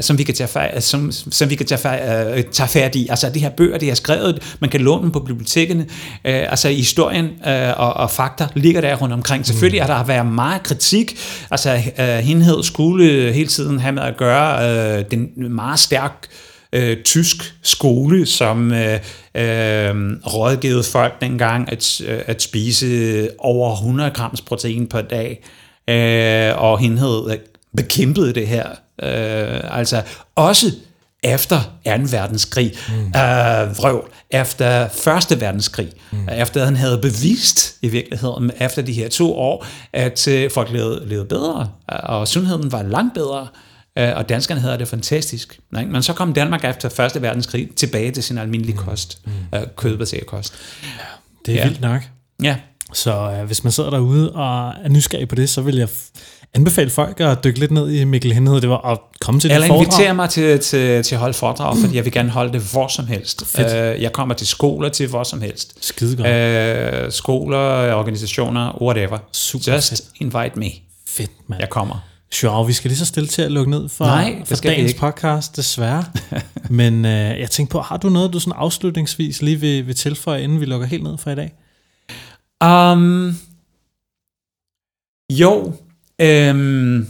som vi kan tage, fat, som, som vi kan tage, fat, uh, tage fat i. Altså de her bøger, det er skrevet, man kan låne dem på bibliotekerne. Uh, altså historien uh, og, og fakta ligger der rundt omkring. Selvfølgelig mm. har der været meget kritik. Altså uh, Hindhed skulle hele tiden have med at gøre uh, den meget stærk uh, tysk skole, som uh, uh, rådgivede folk dengang at, uh, at spise over 100 grams protein per dag. Uh, og Hindhed bekæmpede det her Øh, altså også efter 2. verdenskrig, mm. øh, vrøvl, efter 1. verdenskrig, mm. efter han havde bevist i virkeligheden, efter de her to år, at øh, folk levede, levede bedre, og sundheden var langt bedre, øh, og danskerne havde det fantastisk. Ikke? Men så kom Danmark efter 1. verdenskrig tilbage til sin almindelige mm. kost, mm. øh, kødbaseret kost. Ja, det er ja. vildt nok. Ja. Så øh, hvis man sidder derude og er nysgerrig på det, så vil jeg anbefale folk at dykke lidt ned i Mikkel Hindhed. Det var at komme til Eller det foredrag. invitere mig til, til, til at holde foredrag, fordi jeg vil gerne holde det hvor som helst. Fedt. Uh, jeg kommer til skoler til hvor som helst. Skide godt. Uh, skoler, organisationer, whatever. Super Just fedt. invite me. Fedt, mand. Jeg kommer. Joao, vi skal lige så stille til at lukke ned for, Nej, for dagens podcast, desværre. <laughs> Men uh, jeg tænkte på, har du noget, du sådan afslutningsvis lige vil, vil tilføje, inden vi lukker helt ned for i dag? Um, jo, Øhm.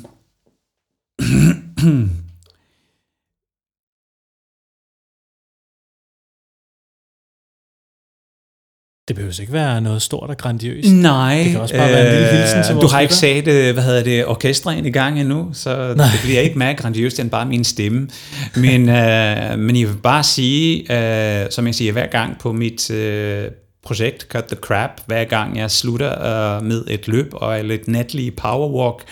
Det behøver ikke være noget stort og grandiøst. Nej. Det kan også bare øh, være en lille hilsen til Du har ikke lyttere. sagt, hvad hedder det, orkestret i gang endnu, så Nej. det bliver ikke mere grandiøst end bare min stemme. Men, øh, men jeg vil bare sige, øh, som jeg siger hver gang på mit øh, projekt Cut the Crap, hver gang jeg slutter øh, med et løb og et natlige powerwalk,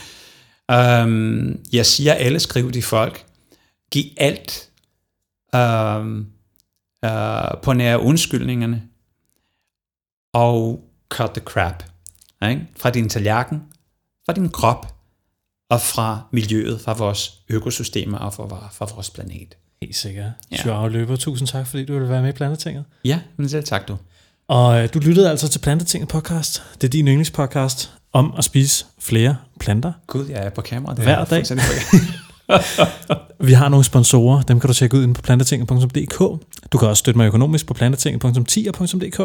Um, jeg siger alle skriv de folk, giv alt um, uh, på nær undskyldningerne, og cut the crap. Ikke? Fra din tallerken, fra din krop, og fra miljøet, fra vores økosystemer og fra, fra vores planet. Helt sikkert. Ja. Joao Løber, tusind tak, fordi du ville være med i Plantetinget. Ja, men selv tak du. Og øh, du lyttede altså til Plantetinget podcast. Det er din yndlingspodcast om at spise flere planter. Gud, jeg er på kamera. Det Hver dag. <laughs> Vi har nogle sponsorer, dem kan du tjekke ud inde på plantetinget.dk. Du kan også støtte mig økonomisk på plantetinget.10.dk.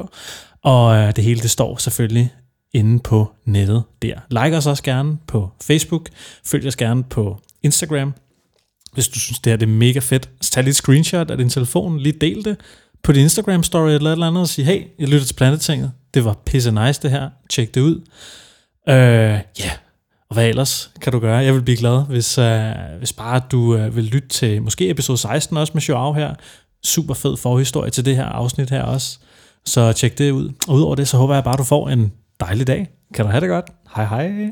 Og øh, det hele det står selvfølgelig inde på nettet der. Like os også gerne på Facebook. Følg os gerne på Instagram. Hvis du synes, det her det er mega fedt, så tag lige et screenshot af din telefon, lige del det på din Instagram story eller et eller andet og sige, hey, jeg lytter til Planetinget. Det var pisse nice det her. Tjek det ud. Øh, ja, yeah. og hvad ellers kan du gøre? Jeg vil blive glad, hvis, uh, hvis bare du uh, vil lytte til måske episode 16 også med Joao her. Super fed forhistorie til det her afsnit her også. Så tjek det ud. Og udover det, så håber jeg bare, at du får en dejlig dag. Kan du have det godt? Hej hej.